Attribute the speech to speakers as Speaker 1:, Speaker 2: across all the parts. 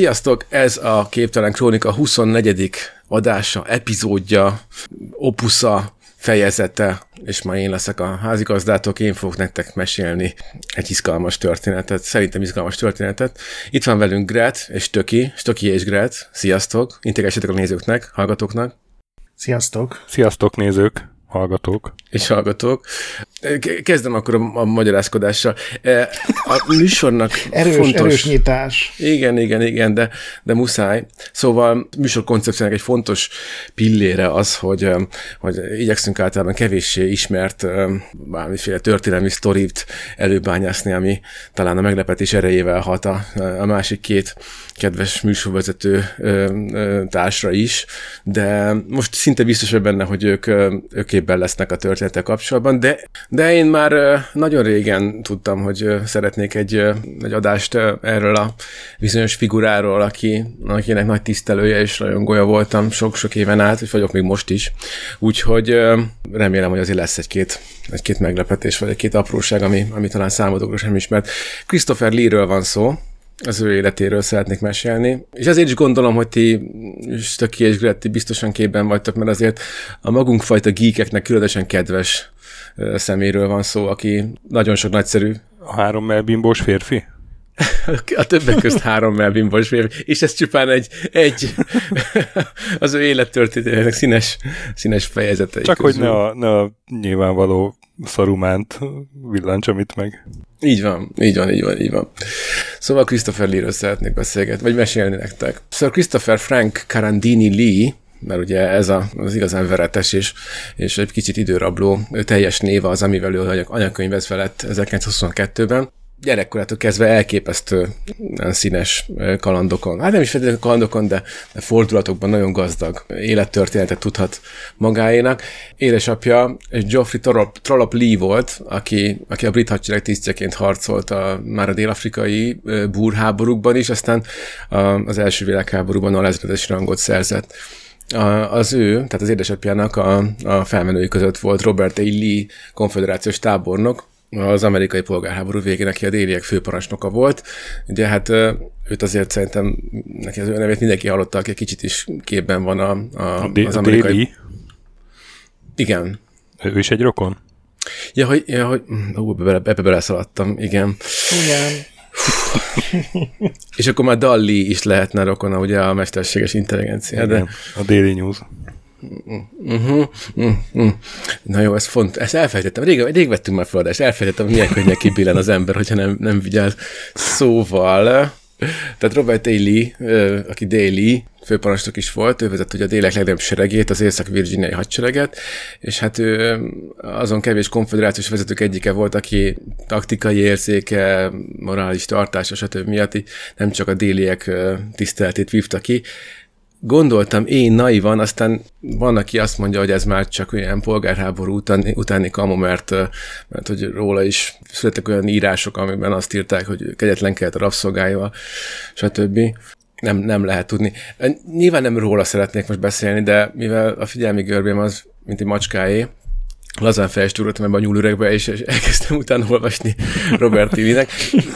Speaker 1: Sziasztok! Ez a Képtelen Krónika 24. adása, epizódja, opusza, fejezete, és ma én leszek a házigazdátok, én fogok nektek mesélni egy izgalmas történetet, szerintem izgalmas történetet. Itt van velünk Gret és Töki, Stöki és Gret, sziasztok, integessetek a nézőknek, hallgatóknak.
Speaker 2: Sziasztok!
Speaker 3: Sziasztok nézők, hallgatók.
Speaker 1: És hallgatók. Kezdem akkor a, a magyarázkodással. E, a műsornak
Speaker 2: erős,
Speaker 1: fontos...
Speaker 2: Erős nyitás.
Speaker 1: Igen, igen, igen, de, de muszáj. Szóval műsor koncepciónak egy fontos pillére az, hogy, hogy igyekszünk általában kevéssé ismert bármiféle történelmi sztorit előbányászni, ami talán a meglepetés erejével hat a, a másik két kedves műsorvezető társra is, de most szinte biztos vagy benne, hogy ők, ők képben lesznek a történetek kapcsolatban, de de én már nagyon régen tudtam, hogy szeretnék egy, egy adást erről a bizonyos figuráról, aki, akinek nagy tisztelője és rajongója voltam sok-sok éven át, és vagyok még most is. Úgyhogy remélem, hogy azért lesz egy-két egy-két meglepetés, vagy egy-két apróság, ami, ami talán számodokra sem ismert. Christopher Lee-ről van szó, az ő életéről szeretnék mesélni. És azért is gondolom, hogy ti, Stöki és Gretti biztosan képben vagytok, mert azért a magunk fajta geekeknek különösen kedves szeméről van szó, aki nagyon sok nagyszerű.
Speaker 3: A három melbimbós férfi?
Speaker 1: A többek közt három melbimbós férfi, és ez csupán egy, egy az ő élettörténetének színes, színes fejezete.
Speaker 3: Csak közül. hogy ne a, ne a nyilvánvaló szarumánt villancsom itt meg.
Speaker 1: Így van, így van, így van, így van. Szóval Christopher Lee-ről szeretnék beszélgetni, vagy mesélni nektek. Szóval Christopher Frank Carandini Lee mert ugye ez a, az igazán veretes és, és egy kicsit időrabló teljes néve az, amivel ő anyakönyvezve lett 1922-ben gyerekkorától kezdve elképesztő színes kalandokon, hát nem is feltétlenül kalandokon, de, fordulatokban nagyon gazdag élettörténetet tudhat magáénak. Édesapja Geoffrey Trollope, Trollope Lee volt, aki, aki a brit hadsereg tisztjeként harcolt a, már a dél-afrikai búrháborúkban is, aztán az első világháborúban a lezredes rangot szerzett az ő, tehát az édesapjának a, a felmenői között volt Robert A. Lee konfederációs tábornok, az amerikai polgárháború végén, aki a déliek főparancsnoka volt. Ugye hát őt azért szerintem, neki az ő nevét mindenki hallotta, aki egy kicsit is képben van a, a,
Speaker 3: a az amerikai... Déli?
Speaker 1: Igen.
Speaker 3: Ő is egy rokon?
Speaker 1: Ja, hogy, ja, hogy ú, ebbe, ebbe beleszaladtam, igen.
Speaker 2: Igen.
Speaker 1: És akkor már Dalli is lehetne rokona, ugye a mesterséges intelligencia. De...
Speaker 3: A Daily News.
Speaker 1: Na jó, ez font, ezt elfelejtettem. Rég, rég vettünk már fel, és elfelejtettem, milyen könnyen kibillen az ember, hogyha nem, nem vigyáz. Szóval, tehát Robert Daly, aki Daly, főparancsnok is volt, ő vezet ugye a délek legnagyobb seregét, az észak-virginiai hadsereget, és hát ő azon kevés konfederációs vezetők egyike volt, aki taktikai érzéke, morális tartása, stb. miatt nem csak a déliek tiszteletét vívta ki, gondoltam én naivan, aztán van, aki azt mondja, hogy ez már csak olyan polgárháború utáni, utáni kamu, mert, mert hogy róla is születtek olyan írások, amiben azt írták, hogy kegyetlen kellett a rabszolgájával, stb. Nem, nem lehet tudni. Nyilván nem róla szeretnék most beszélni, de mivel a figyelmi görbém az, mint egy macskáé, lazán felstúroltam ebbe a nyúlüregbe, és, és elkezdtem utána olvasni Robert Tivinek.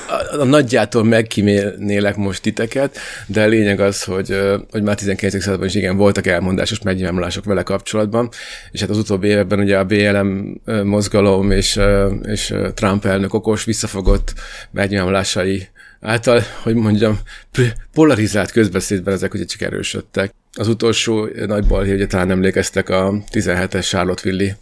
Speaker 1: A, a nagyjától megkímélnélek most titeket, de a lényeg az, hogy, hogy már 19. században is igen, voltak elmondásos megnyilvánulások vele kapcsolatban, és hát az utóbbi években ugye a BLM mozgalom és, és Trump elnök okos visszafogott megnyilvánulásai által, hogy mondjam, polarizált közbeszédben ezek ugye csak erősödtek. Az utolsó nagy balhé, ugye talán emlékeztek a 17-es Charlotteville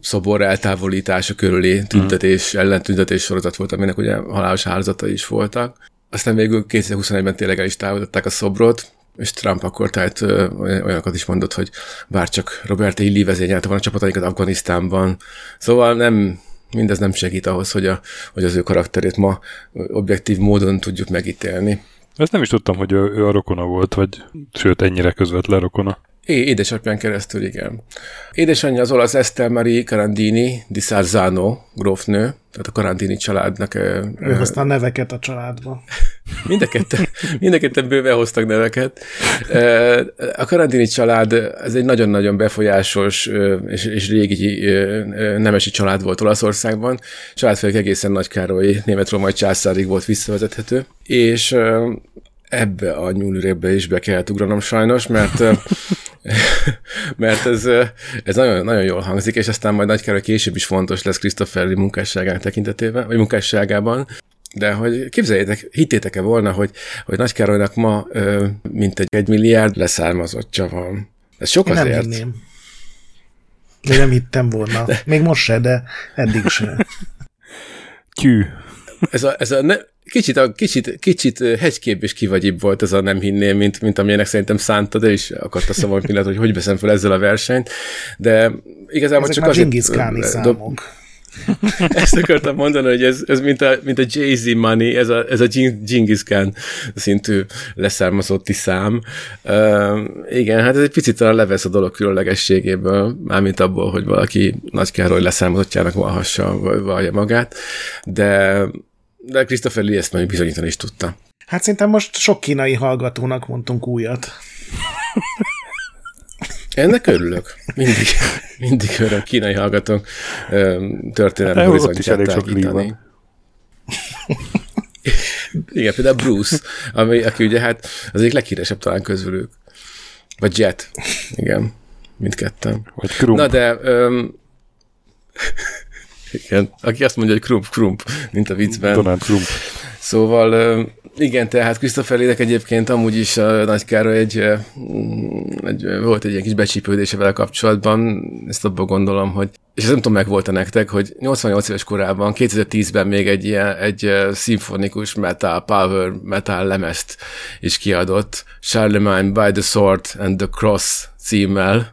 Speaker 1: szobor eltávolítása körüli tüntetés, mm. ellentüntetés sorozat volt, aminek ugye halálos áldozatai is voltak. Aztán végül 2021-ben tényleg el is távolították a szobrot, és Trump akkor tehát olyanokat is mondott, hogy bár csak Robert E. Lee vezényelte van a csapatainkat Afganisztánban. Szóval nem, mindez nem segít ahhoz, hogy, a, hogy az ő karakterét ma objektív módon tudjuk megítélni.
Speaker 3: Ezt nem is tudtam, hogy ő, a rokona volt, vagy sőt, ennyire közvetlen rokona.
Speaker 1: É, édesapján keresztül, igen. Édesanyja az olasz Estel Marie Carandini di Sarzano, grófnő, tehát a Carandini családnak.
Speaker 2: Ő hozta neveket a családba.
Speaker 1: mind, a ketten, mind a ketten bőven hoztak neveket. A Carandini család, ez egy nagyon-nagyon befolyásos és, és régi nemesi család volt Olaszországban. Családfőleg egészen Nagy Károly német-római császárig volt visszavezethető. És ebbe a nyúlürébe is be kellett ugranom sajnos, mert mert ez, ez nagyon, nagyon jól hangzik, és aztán majd nagy hogy később is fontos lesz Christopher Lee munkásságának tekintetében, vagy munkásságában, de hogy képzeljétek, hittétek-e volna, hogy, hogy Nagy Károlynak ma ö, mintegy egy milliárd leszármazottja van. Ez sok
Speaker 2: Én
Speaker 1: azért.
Speaker 2: nem hinném. Még nem hittem volna. Még most se, de eddig se.
Speaker 3: Tyű.
Speaker 1: Ez a, ez a ne, kicsit, a, kicsit, kicsit hegykép és kivagyibb volt ez a nem hinném, mint, mint amilyenek szerintem szántad, és akadt a szavam pillanat, hogy hogy veszem fel ezzel a versenyt, de igazából
Speaker 2: Ezek
Speaker 1: csak azért...
Speaker 2: Káni számok.
Speaker 1: Ezt akartam mondani, hogy ez, ez mint a, mint a Jay-Z money, ez a, ez a Genghis Khan szintű leszármazotti szám. Uh, igen, hát ez egy picit talán levesz a dolog különlegességéből, mármint abból, hogy valaki Nagy Károly leszármazottjának valhassa, vallja magát, de de Christopher Lee ezt mondjuk bizonyítani is tudta.
Speaker 2: Hát szerintem most sok kínai hallgatónak mondtunk újat.
Speaker 1: Ennek örülök. Mindig, mindig örök kínai hallgatók történelmi
Speaker 3: hát, horizontját tágítani.
Speaker 1: Igen, például Bruce, ami, aki ugye hát az egyik leghíresebb talán közülük. Vagy Jet. Igen, mindketten.
Speaker 3: Vagy Krump.
Speaker 1: Na de... Um, igen, aki azt mondja, hogy krump, krump, mint a viccben.
Speaker 3: Donald Krump.
Speaker 1: Szóval igen, tehát Christopher Lédek egyébként amúgy is a Nagy Károly egy, egy, volt egy ilyen kis becsípődése vele kapcsolatban, ezt abban gondolom, hogy és ez nem tudom, meg volt -e nektek, hogy 88 éves korában, 2010-ben még egy ilyen, egy szimfonikus metal, power metal lemezt is kiadott, Charlemagne by the Sword and the Cross címmel,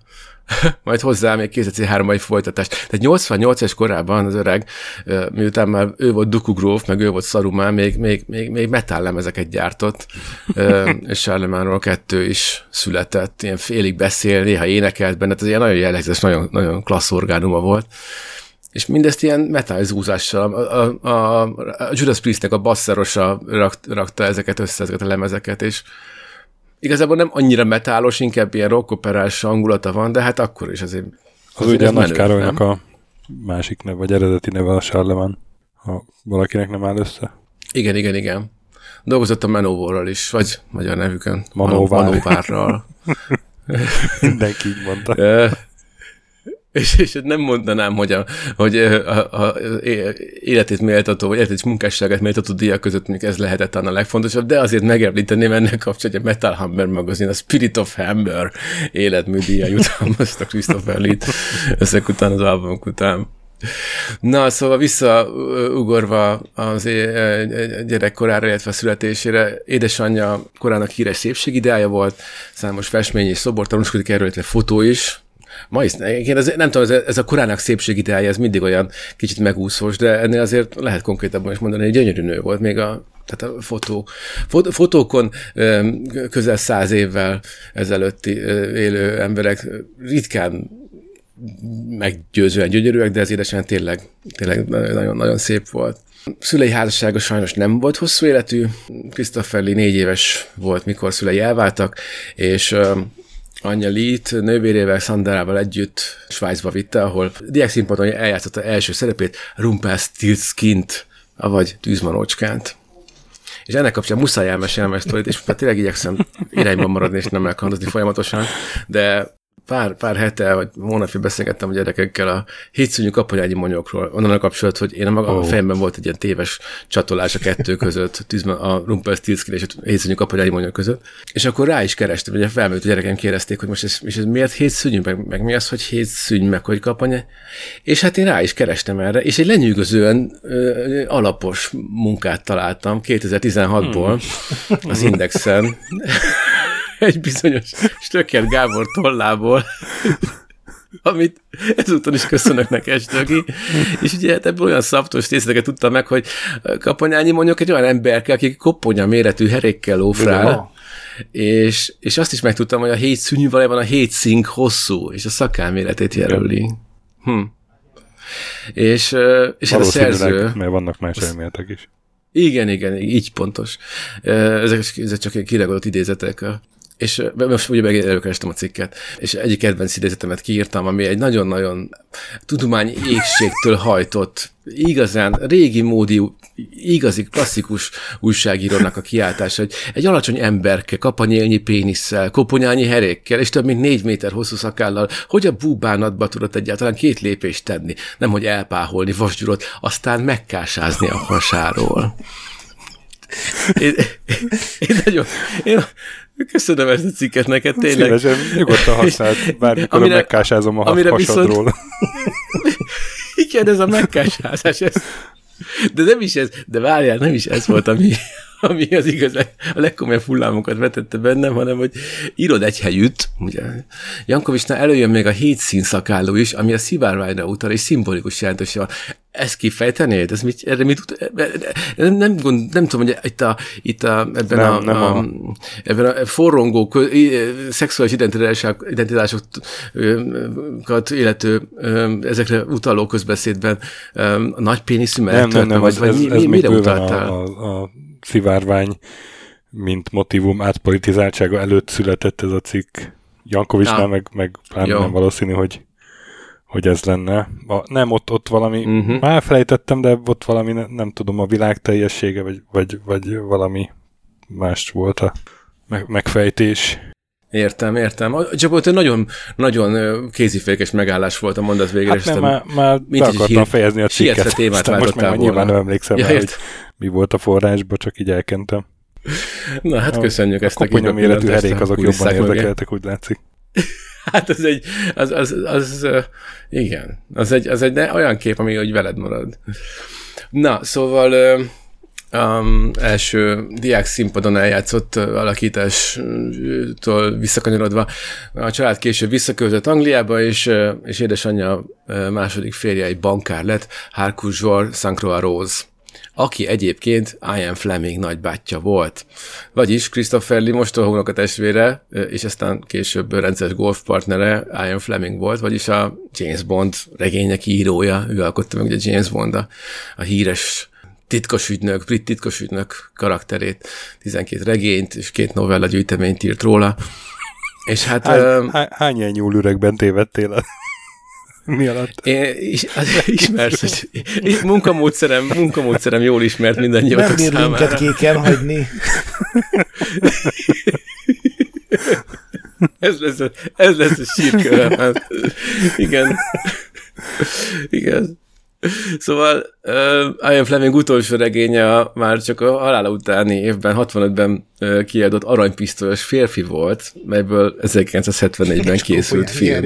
Speaker 1: majd hozzá még készíti három egy folytatást. Tehát 88 es korában az öreg, miután már ő volt Dukugróf, meg ő volt Szarumán, még, még, még, még metal lemezeket gyártott, és Charlemánról kettő is született, ilyen félig beszél, néha énekelt benne, ez ilyen nagyon jellegzetes, nagyon, nagyon klassz orgánuma volt. És mindezt ilyen metal zúzással, a, a, a, Judas Priestnek a basszerosa rakt, rakta ezeket össze, ezeket a lemezeket, és igazából nem annyira metálos, inkább ilyen rockoperás hangulata van, de hát akkor is azért.
Speaker 3: Az, az ugye a Nagy Károlynak a másik neve, vagy eredeti neve a Charlemagne, ha valakinek nem áll össze.
Speaker 1: Igen, igen, igen. Dolgozott a Manowar-ral is, vagy magyar nevükön.
Speaker 3: Manowar.
Speaker 1: Manowar-ral.
Speaker 3: Mindenki így mondta.
Speaker 1: És, és nem mondanám, hogy a, hogy a, a, a életét méltató, vagy életét munkásságát méltató díjak között mondjuk ez lehetett a legfontosabb, de azért megemlíteném ennek kapcsolatban, hogy a Metal Hammer magazin, a Spirit of Hammer életműdíja jutalmazta Christopher Lee-t ezek után, az albumok után. Na, szóval visszaugorva az gyerekkorára, illetve a születésére, édesanyja korának híres szépségideája volt, számos festmény és szobor tanúskodik erről, illetve fotó is, Ma is, én ez, nem tudom, ez, ez a korának szépségideája, ez mindig olyan kicsit megúszós, de ennél azért lehet konkrétabban is mondani, hogy gyönyörű nő volt még a tehát a fotó, fot, fotókon közel száz évvel ezelőtti élő emberek ritkán meggyőzően gyönyörűek, de ez édesen tényleg, tényleg nagyon-nagyon szép volt. Szülei házassága sajnos nem volt hosszú életű. Christopher Lee négy éves volt, mikor szülei elváltak, és anyja Lee-t nővérével, Szandrával együtt Svájcba vitte, ahol diák színpadon eljátszotta első szerepét Rumpelstiltskint, avagy tűzmanócskánt. És ennek kapcsán muszáj elmesélnem ezt, és tényleg igyekszem irányban maradni, és nem elkandozni folyamatosan, de pár, pár hete, vagy hónapja beszélgettem a gyerekekkel a hétszűnyű kaponyányi monyokról, onnan a kapcsolat, hogy én a maga oh. a fejemben volt egy ilyen téves csatolás a kettő között, a Rumpelstiltskin és a hétszűnyű kaponyányi monyok között, és akkor rá is kerestem, ugye felmerült a gyerekem kérdezték, hogy most ez, és ez miért hétszűnyű, meg, meg mi az, hogy hétszűny, meg hogy kaponya, és hát én rá is kerestem erre, és egy lenyűgözően ö, alapos munkát találtam 2016-ból hmm. az Indexen. egy bizonyos Stöcker Gábor tollából, amit ezúton is köszönök neked, Stögi. És ugye hát ebből olyan szaptos részleteket tudtam meg, hogy Kaponyányi mondjuk egy olyan emberke, aki koponya méretű herékkel lófrál, és, és azt is megtudtam, hogy a hét szűnyű valójában a hét szink hosszú, és a szakálméretét jelöli. Hm. És, és ez a szerző...
Speaker 3: mert vannak más elméletek is.
Speaker 1: Igen, igen, így pontos. Ezek, ezek csak kiregolott idézetek. A és most ugye meg előkerestem a cikket, és egyik kedvenc idézetemet kiírtam, ami egy nagyon-nagyon tudomány égségtől hajtott, igazán régi módi, igazi, klasszikus újságírónak a kiáltása, hogy egy alacsony emberke kapanyélnyi pénisszel, koponyányi herékkel, és több mint négy méter hosszú szakállal, hogy a búbánatba tudott egyáltalán két lépést tenni, nem hogy elpáholni vasgyurot, aztán megkásázni a hasáról. Én, én nagyon, én, Köszönöm ezt a cikket neked, tényleg.
Speaker 3: Szívesen, nyugodtan használt, bármikor amire, megkásázom a amire hasadról. Viszont,
Speaker 1: igen, ez a megkásázás, ez, de nem is ez, de várjál, nem is ez volt, ami, ami az igaz, a legkomolyabb hullámokat vetette bennem, hanem hogy írod egy helyütt, ugye, Jankovicsnál előjön még a hét színszakálló is, ami a szivárványra utal, és szimbolikus jelentőse van. Ezt kifejtenéd? Ez mit, erre mit, nem, nem, gond, nem tudom, hogy itt, a, itt a, ebben, nem, a, nem a, a, ebben a forrongó kö, szexuális identitások, identitásokat illető ezekre utaló közbeszédben a nagy péniszű
Speaker 3: nem, nem, nem, vagy, ez, vagy ez, mi, ez mire utaltál? A, a, szivárvány, mint motivum átpolitizáltsága előtt született ez a cikk. Jankovicsnál ah. meg, meg nem valószínű, hogy, hogy ez lenne. A, nem, ott, ott valami, uh-huh. már felejtettem, de ott valami, nem, nem tudom, a világ teljessége, vagy, vagy, vagy valami más volt a meg, megfejtés.
Speaker 1: Értem, értem. Csak ott nagyon, nagyon kézifékes megállás volt a mondat végére.
Speaker 3: Hát nem, már, már be akartam hír, fejezni a cikket. témát most már nyilván nem emlékszem ja, rá, hogy mi volt a forrásba, csak így elkentem.
Speaker 1: Na hát köszönjük
Speaker 3: a,
Speaker 1: ezt
Speaker 3: a koponya méretű herék azok jobban érdekeltek, úgy látszik.
Speaker 1: Hát az egy, az, az, az, az igen, az egy, az egy olyan kép, ami hogy veled marad. Na, szóval um, első diák színpadon eljátszott alakítástól visszakanyarodva a család később visszaköltött Angliába, és, és édesanyja második férje egy bankár lett, Harkus Zsor Sankroa Rose aki egyébként Ian Fleming nagybátyja volt. Vagyis Christopher Lee mostohónak a testvére, és aztán később rendszeres golfpartnere Ian Fleming volt, vagyis a James Bond regények írója, ő alkotta meg ugye James Bond a, a híres titkos ügynök, brit titkos ügynök karakterét, 12 regényt és két novella gyűjteményt írt róla. És hát...
Speaker 3: Hány, uh, hány ilyen nyúlüregben tévedtél el? Mi alatt?
Speaker 1: Én, is, az, ismersz, hogy munkamódszerem, munkamódszerem jól ismert mindannyiatok
Speaker 2: számára. Nem bír ki kell hagyni.
Speaker 1: ez lesz a, ez lesz a sírköröm. Hát, igen. Igen. Szóval uh, Ian Fleming utolsó regénye már csak a halála utáni évben, 65-ben uh, kiadott aranypisztolyos férfi volt, melyből 1974-ben készült film.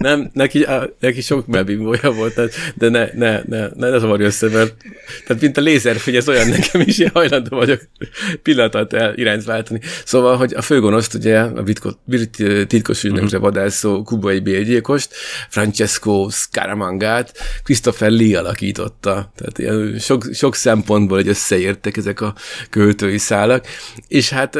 Speaker 1: Nem, neki, neki sok melbimbója volt, de ne, ne, ne, ne, ne zavarj össze, mert tehát mint a lézerfény, ez olyan nekem is, én hajlandó vagyok pillanatot el irányt váltani. Szóval, hogy a főgonoszt, ugye a brit titkos ügynökre uh-huh. vadászó kubai bélgyilkost, Francesco Scaramangát Christopher Lee alakította. Tehát ilyen sok, sok szempontból egy összeértek ezek a költői szálak, és hát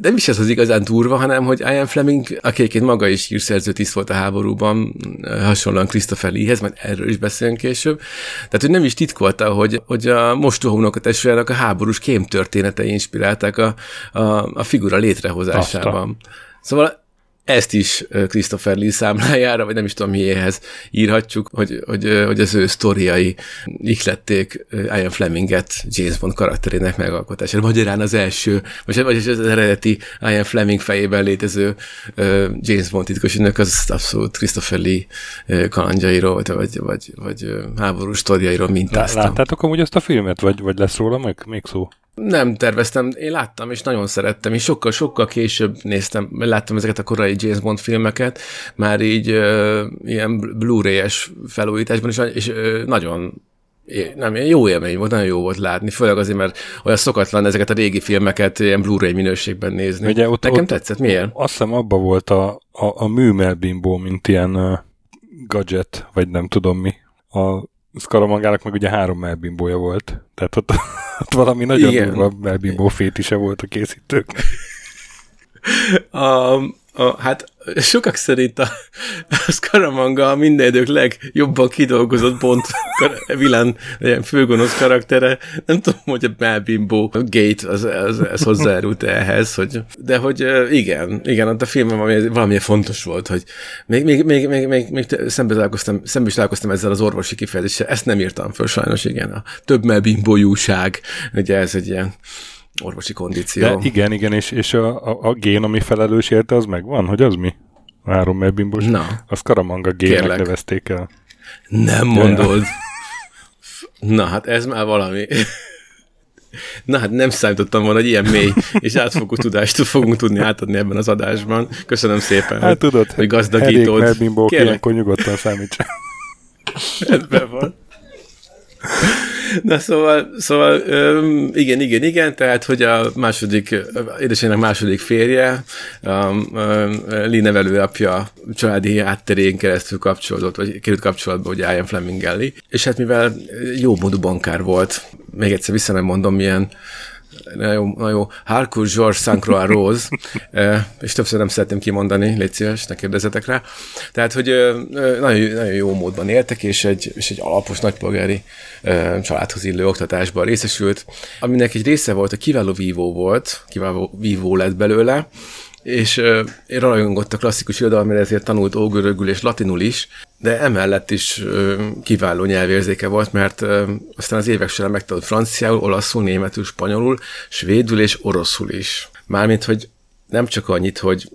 Speaker 1: nem is ez az igazán durva, hanem, hogy Ian Fleming, aki egyébként maga is hírszerző tiszt volt a háborúban, van, hasonlóan Christopher Lee-hez, majd erről is beszélünk később. Tehát, hogy nem is titkolta, hogy, hogy a mostohónok a testvérenek a háborús kém történetei inspirálták a, a, a figura létrehozásában. Azta. Szóval ezt is Christopher Lee számlájára, vagy nem is tudom miéhez írhatjuk, hogy, hogy, hogy az ő sztoriai ihlették Ian Fleminget James Bond karakterének megalkotására. Magyarán az első, vagy, vagy az eredeti Ian Fleming fejében létező James Bond titkosítónak az abszolút Christopher Lee kalandjairól, vagy, vagy, vagy, vagy háborús sztoriairól mintáztam.
Speaker 3: Láttátok amúgy azt a filmet, vagy, vagy lesz róla meg még szó?
Speaker 1: Nem terveztem, én láttam, és nagyon szerettem, és sokkal-sokkal később néztem, láttam ezeket a korai James Bond filmeket, már így uh, ilyen Blu-ray-es felújításban, és, és uh, nagyon nem, jó élmény volt, nagyon jó volt látni, főleg azért, mert olyan szokatlan ezeket a régi filmeket ilyen Blu-ray minőségben nézni. Ugye ott, Nekem ott, tetszett, miért?
Speaker 3: Azt hiszem abba volt a, a, a műmelbimbó, mint ilyen uh, gadget, vagy nem tudom mi. A Skaramangának meg ugye három melbimbója volt. Tehát ott, ott valami nagyon Igen. durva melbimbó fétise volt a készítők.
Speaker 1: A, a, hát sokak szerint a, a Scaramanga a minden idők legjobban kidolgozott Bond vilán főgonosz karaktere. Nem tudom, hogy a Melbimbo Gate az, az, az hozzájárult ehhez, hogy, de hogy igen, igen, ott a filmben valami, valami fontos volt, hogy még, még, még, még, még, még szembe, találkoztam, szembe is találkoztam ezzel az orvosi kifejezéssel, ezt nem írtam föl sajnos, igen, a több Melbimbo-júság, ugye ez egy ilyen orvosi kondíció. De
Speaker 3: igen, igen, és, és a, a, a gén, ami felelős érte, az megvan, hogy az mi? Három melbimbos?
Speaker 1: Na.
Speaker 3: Az Karamanga gének Kérlek. nevezték el.
Speaker 1: Nem mondod. Na, hát ez már valami. Na hát nem számítottam volna, hogy ilyen mély és átfogó tudást fogunk tudni átadni ebben az adásban. Köszönöm szépen,
Speaker 3: hát, hogy, tudod,
Speaker 1: hogy gazdagítod.
Speaker 3: Elég ilyenkor nyugodtan számítsa.
Speaker 1: Rendben van. Na szóval, szóval igen, igen, igen, tehát, hogy a második, édesanyjának második férje, Lee nevelőapja családi hátterén keresztül kapcsolódott, vagy került kapcsolatba, ugye Ian Fleming és hát mivel jó módú bankár volt, még egyszer vissza nem mondom, milyen na jó, na jó, Harcourt George Saint-Croix Rose, és többször nem szeretném kimondani, légy szíves, ne kérdezzetek rá. Tehát, hogy nagyon, nagyon jó módban éltek, és egy, és egy alapos nagypolgári családhoz illő oktatásban részesült, aminek egy része volt, a kiváló vívó volt, kiváló vívó lett belőle, és uh, rajongott a klasszikus irodalomra, ezért tanult ógörögül és latinul is, de emellett is kiváló nyelvérzéke volt, mert aztán az évek során megtanult franciául, olaszul, németül, spanyolul, svédül és oroszul is. Mármint, hogy nem csak annyit, hogy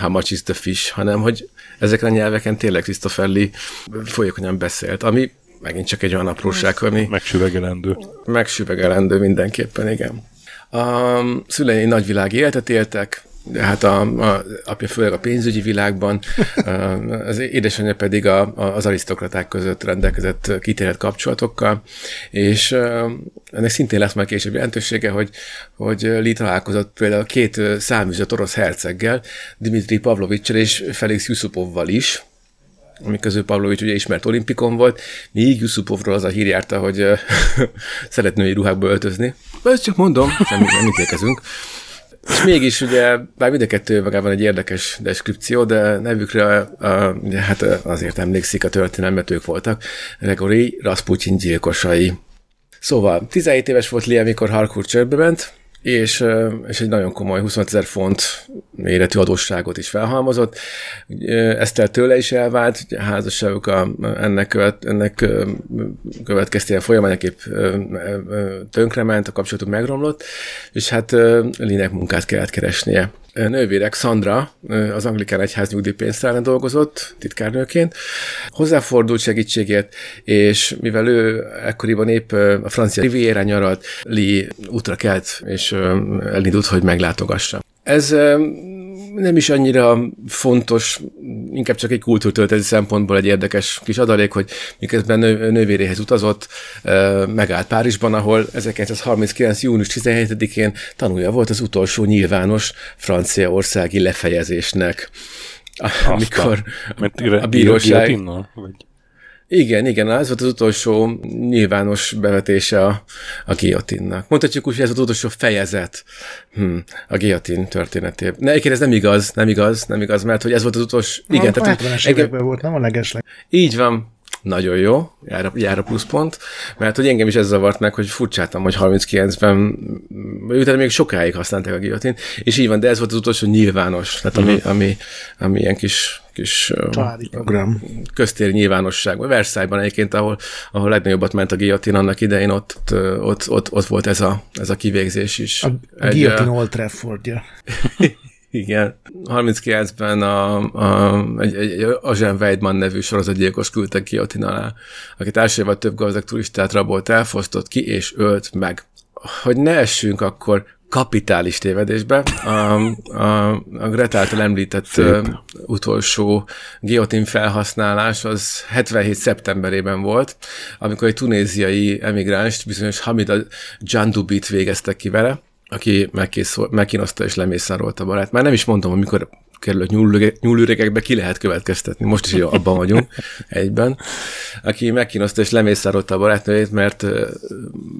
Speaker 1: how much is the fish, hanem hogy ezeken a nyelveken tényleg Christopher folyékonyan beszélt, ami megint csak egy olyan apróság, ami...
Speaker 3: Megsüvegelendő.
Speaker 1: Megsüvegelendő mindenképpen, igen. A szülei nagyvilági életet éltek, de hát a, a apja főleg a pénzügyi világban, az édesanyja pedig a, a, az arisztokraták között rendelkezett kitérett kapcsolatokkal, és ennek szintén lesz már később jelentősége, hogy, hogy Lee találkozott például két száműzött orosz herceggel, Dimitri Pavlovicsel és Felix Yusupovval is, ami közül Pavlovics ugye ismert olimpikon volt, míg Yusupovról az a hír járta, hogy szeret női ruhákba öltözni. Ezt csak mondom, semmit nem ítélkezünk. És mégis ugye, bár mind a kettő magában egy érdekes deskripció, de nevükre a, ugye, hát azért emlékszik a történelmet, ők voltak, Gregory Rasputin gyilkosai. Szóval 17 éves volt Lia, amikor Harcourt csörbe ment, és, és egy nagyon komoly 25 ezer font méretű adósságot is felhalmozott. Ezt tőle is elvált, a házasságuk a, ennek, követ, ennek következtében folyamányaképp tönkrement, a kapcsolatuk megromlott, és hát Linek munkát kellett keresnie nővérek, Sandra, az Anglikán Egyház nyugdíjpénztárán dolgozott titkárnőként, hozzáfordult segítségért, és mivel ő ekkoriban épp a francia Riviera nyaralt, Lee útra kelt, és elindult, hogy meglátogassa. Ez nem is annyira fontos, inkább csak egy kultúrtölteti szempontból egy érdekes kis adalék, hogy miközben nő, nővéréhez utazott, megállt Párizsban, ahol 1939. június 17-én tanulja volt az utolsó nyilvános franciaországi lefejezésnek. Amikor a bíróság... Vagy? Igen, igen, ez volt az utolsó nyilvános bevetése a, a guillotinnak. Mondhatjuk úgy, hogy ez az utolsó fejezet hm, a guillotine történetében. Ne, ez nem igaz, nem igaz, nem igaz, mert hogy ez volt az utolsó...
Speaker 2: Igen, a tehát... 70-es években volt, nem a legesleg.
Speaker 1: Így van, nagyon jó, jár a, jár a pluszpont, mert hogy engem is ez zavart meg, hogy furcsáltam, hogy 39-ben, utána még sokáig használták a guillotine, és így van, de ez volt az utolsó nyilvános, tehát ami, uh-huh. ami, ami ilyen kis kis
Speaker 2: Családi program.
Speaker 1: köztéri nyilvánosság. Versailles-ban egyébként, ahol, ahol legnagyobbat ment a guillotine annak idején, ott, ott, ott, ott volt ez a, ez a kivégzés is.
Speaker 2: A, a guillotine Old Traffordja.
Speaker 1: Igen. 39-ben a, a, egy, egy, egy Azsen Weidman nevű sorozatgyilkos küldtek guillotine alá, aki társadalmat több gazdag turistát rabolt, elfosztott ki és ölt meg. Hogy ne essünk akkor kapitális tévedésbe. A, a, a Greta által említett Szép. utolsó geotin felhasználás az 77. szeptemberében volt, amikor egy tunéziai emigránst, bizonyos Hamida Jandubit végeztek ki vele, aki megkínozta és lemészárolt a barát. Már nem is mondom, amikor kerülött nyúlüregekbe, ki lehet következtetni. Most is abban vagyunk egyben. Aki megkínozta és lemészárolta a barátnőjét, mert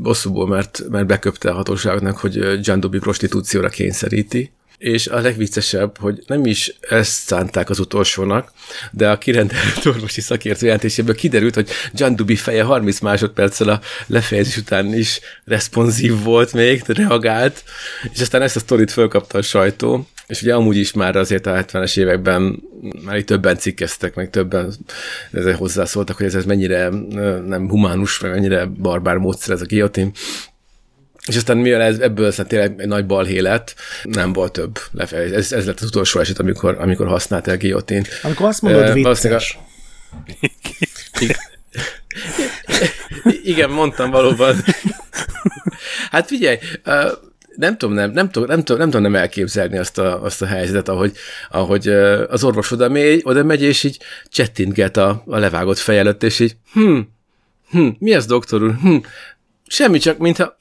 Speaker 1: bosszúból, mert, mert beköpte a hatóságnak, hogy John Dobby prostitúcióra kényszeríti és a legviccesebb, hogy nem is ezt szánták az utolsónak, de a kirendelt orvosi szakértő jelentéséből kiderült, hogy John Duby feje 30 másodperccel a lefejezés után is responsív volt még, reagált, és aztán ezt a sztorit fölkapta a sajtó, és ugye amúgy is már azért a 70-es években már itt többen cikkeztek, meg többen ezzel hozzászóltak, hogy ez, ez mennyire nem humánus, meg mennyire barbár módszer ez a guillotine. És aztán mivel ez, ebből aztán tényleg egy nagy balhé lett, nem volt több lefejezés. Ez, ez lett az utolsó eset, amikor, amikor használtál guillotine.
Speaker 2: Amikor azt mondod, uh, vicces.
Speaker 1: Igen, mondtam valóban. Hát figyelj, uh, nem tudom nem, nem, tudom, nem, tudom, nem tudom nem elképzelni azt a, azt a helyzetet, ahogy, ahogy az orvos oda megy, oda megy, és így csettintget a, a levágott fej előtt, és így, hm, hm, mi ez, doktor úr? Hm, semmi, csak mintha,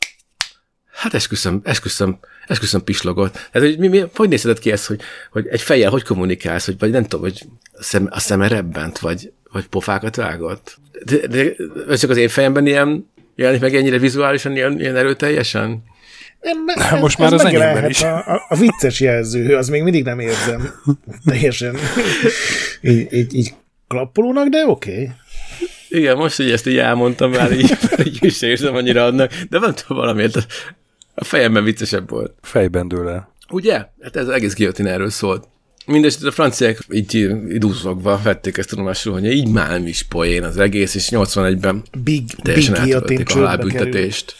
Speaker 1: hát esküszöm, esküszöm, esküszöm pislogott. Tehát, hogy mi, mi, hogy nézheted ki ezt, hogy, hogy egy fejjel hogy kommunikálsz, hogy, vagy nem tudom, hogy a, szem, a szeme rebbent, vagy, vagy pofákat vágott? De, de, de csak az én fejemben ilyen jelenik meg ennyire vizuálisan, ilyen, ilyen erőteljesen?
Speaker 2: Ez, Most már az enyémben is. A, a, a vicces jelző, az még mindig nem érzem teljesen így, így, így klappolónak, de oké. Okay.
Speaker 1: Igen, most, hogy ezt így elmondtam már, így, így is érzem annyira annak, de van tudom valamiért, a fejemben viccesebb volt.
Speaker 3: Fejben dől el.
Speaker 1: Ugye? Hát ez az egész guillotine erről szólt. Mindenesetre a franciák így idúzogva vették ezt tudomásul, hogy így már nem is poén az egész, és 81-ben
Speaker 2: big, teljesen big a halálbüntetést.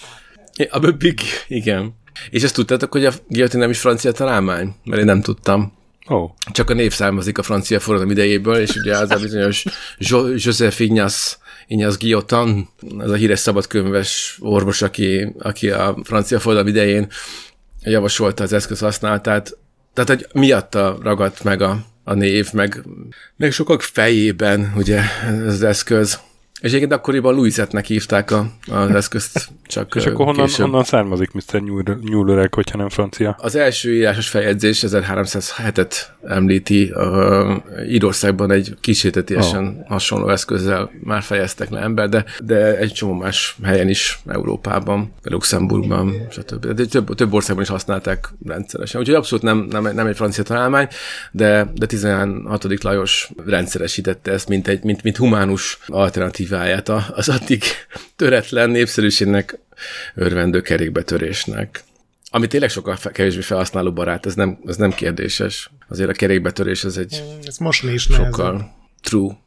Speaker 1: A Big, igen. És ezt tudtátok, hogy a guillotine nem is francia találmány? Mert én nem tudtam.
Speaker 3: Oh.
Speaker 1: Csak a név származik a francia forradalom idejéből, és ugye az a bizonyos jo- Joseph Ignace, Ignace Guillotin, az a híres szabadkönyves orvos, aki, aki a francia forradalom idején javasolta az eszköz használatát. Tehát, hogy miatta ragadt meg a, a név, meg, meg sokak fejében ugye ez az eszköz. És egyébként akkoriban Louisetnek hívták a, az eszközt, csak
Speaker 3: És akkor honnan, honnan származik Mr. Nyúlöreg, hogyha nem francia?
Speaker 1: Az első írásos feljegyzés 1307-et említi, uh, Írországban egy kísértetésen oh. hasonló eszközzel már fejeztek le ember, de, de egy csomó más helyen is, Európában, Luxemburgban, stb. De több, több országban is használták rendszeresen. Úgyhogy abszolút nem, nem, nem egy francia találmány, de, de 16. Lajos rendszeresítette ezt, mint egy mint, mint humánus alternatív híváját az addig töretlen népszerűségnek örvendő kerékbetörésnek. Ami tényleg sokkal kevésbé felhasználó barát, ez nem, ez nem kérdéses. Azért a kerékbetörés az egy
Speaker 2: ez most is
Speaker 1: sokkal nehezen. true.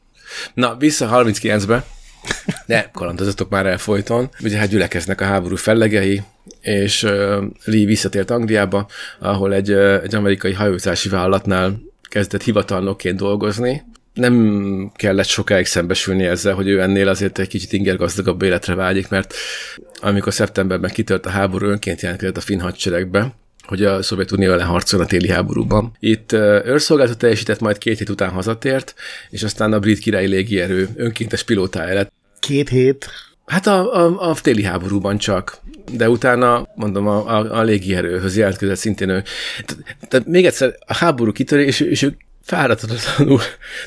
Speaker 1: Na, vissza 39-be. Ne, kalandozatok már elfolyton. Ugye hát gyülekeznek a háború fellegei, és uh, Lee visszatért Angliába, ahol egy, uh, egy amerikai hajózási vállalatnál kezdett hivatalnokként dolgozni, nem kellett sokáig szembesülni ezzel, hogy ő ennél azért egy kicsit inger gazdagabb életre vágyik, mert amikor szeptemberben kitört a háború, önként jelentkezett a finn hadseregbe, hogy a Szovjetunió ellen harcol a téli háborúban. Itt őrszolgálatot teljesített, majd két hét után hazatért, és aztán a brit királyi légierő önkéntes pilótája lett.
Speaker 2: Két hét?
Speaker 1: Hát a, a, a téli háborúban csak, de utána, mondom, a, a, a légierőhöz jelentkezett szintén ő. Tehát még egyszer, a háború kitörés, és, és ő fáradhatatlanul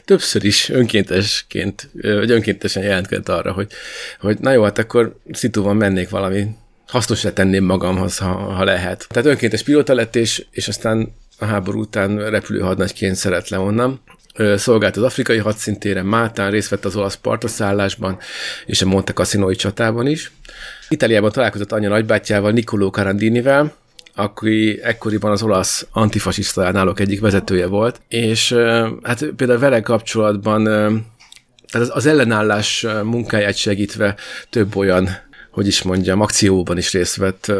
Speaker 1: többször is önkéntesként, vagy önkéntesen jelentkezett arra, hogy, hogy na jó, hát akkor szitúban mennék valami hasznosra tenném magamhoz, ha, ha lehet. Tehát önkéntes pilóta lett, és, és aztán a háború után repülőhadnagyként szeret le onnan. Szolgált az afrikai hadszintéren, Mátán, részt vett az olasz partoszállásban és a Monte Cassinoi csatában is. Itáliában találkozott anyja nagybátyjával, Nicolò Carandinivel, aki ekkoriban az olasz antifasiszta állok egyik vezetője volt, és hát például vele kapcsolatban tehát az ellenállás munkáját segítve több olyan, hogy is mondjam, akcióban is részt vett,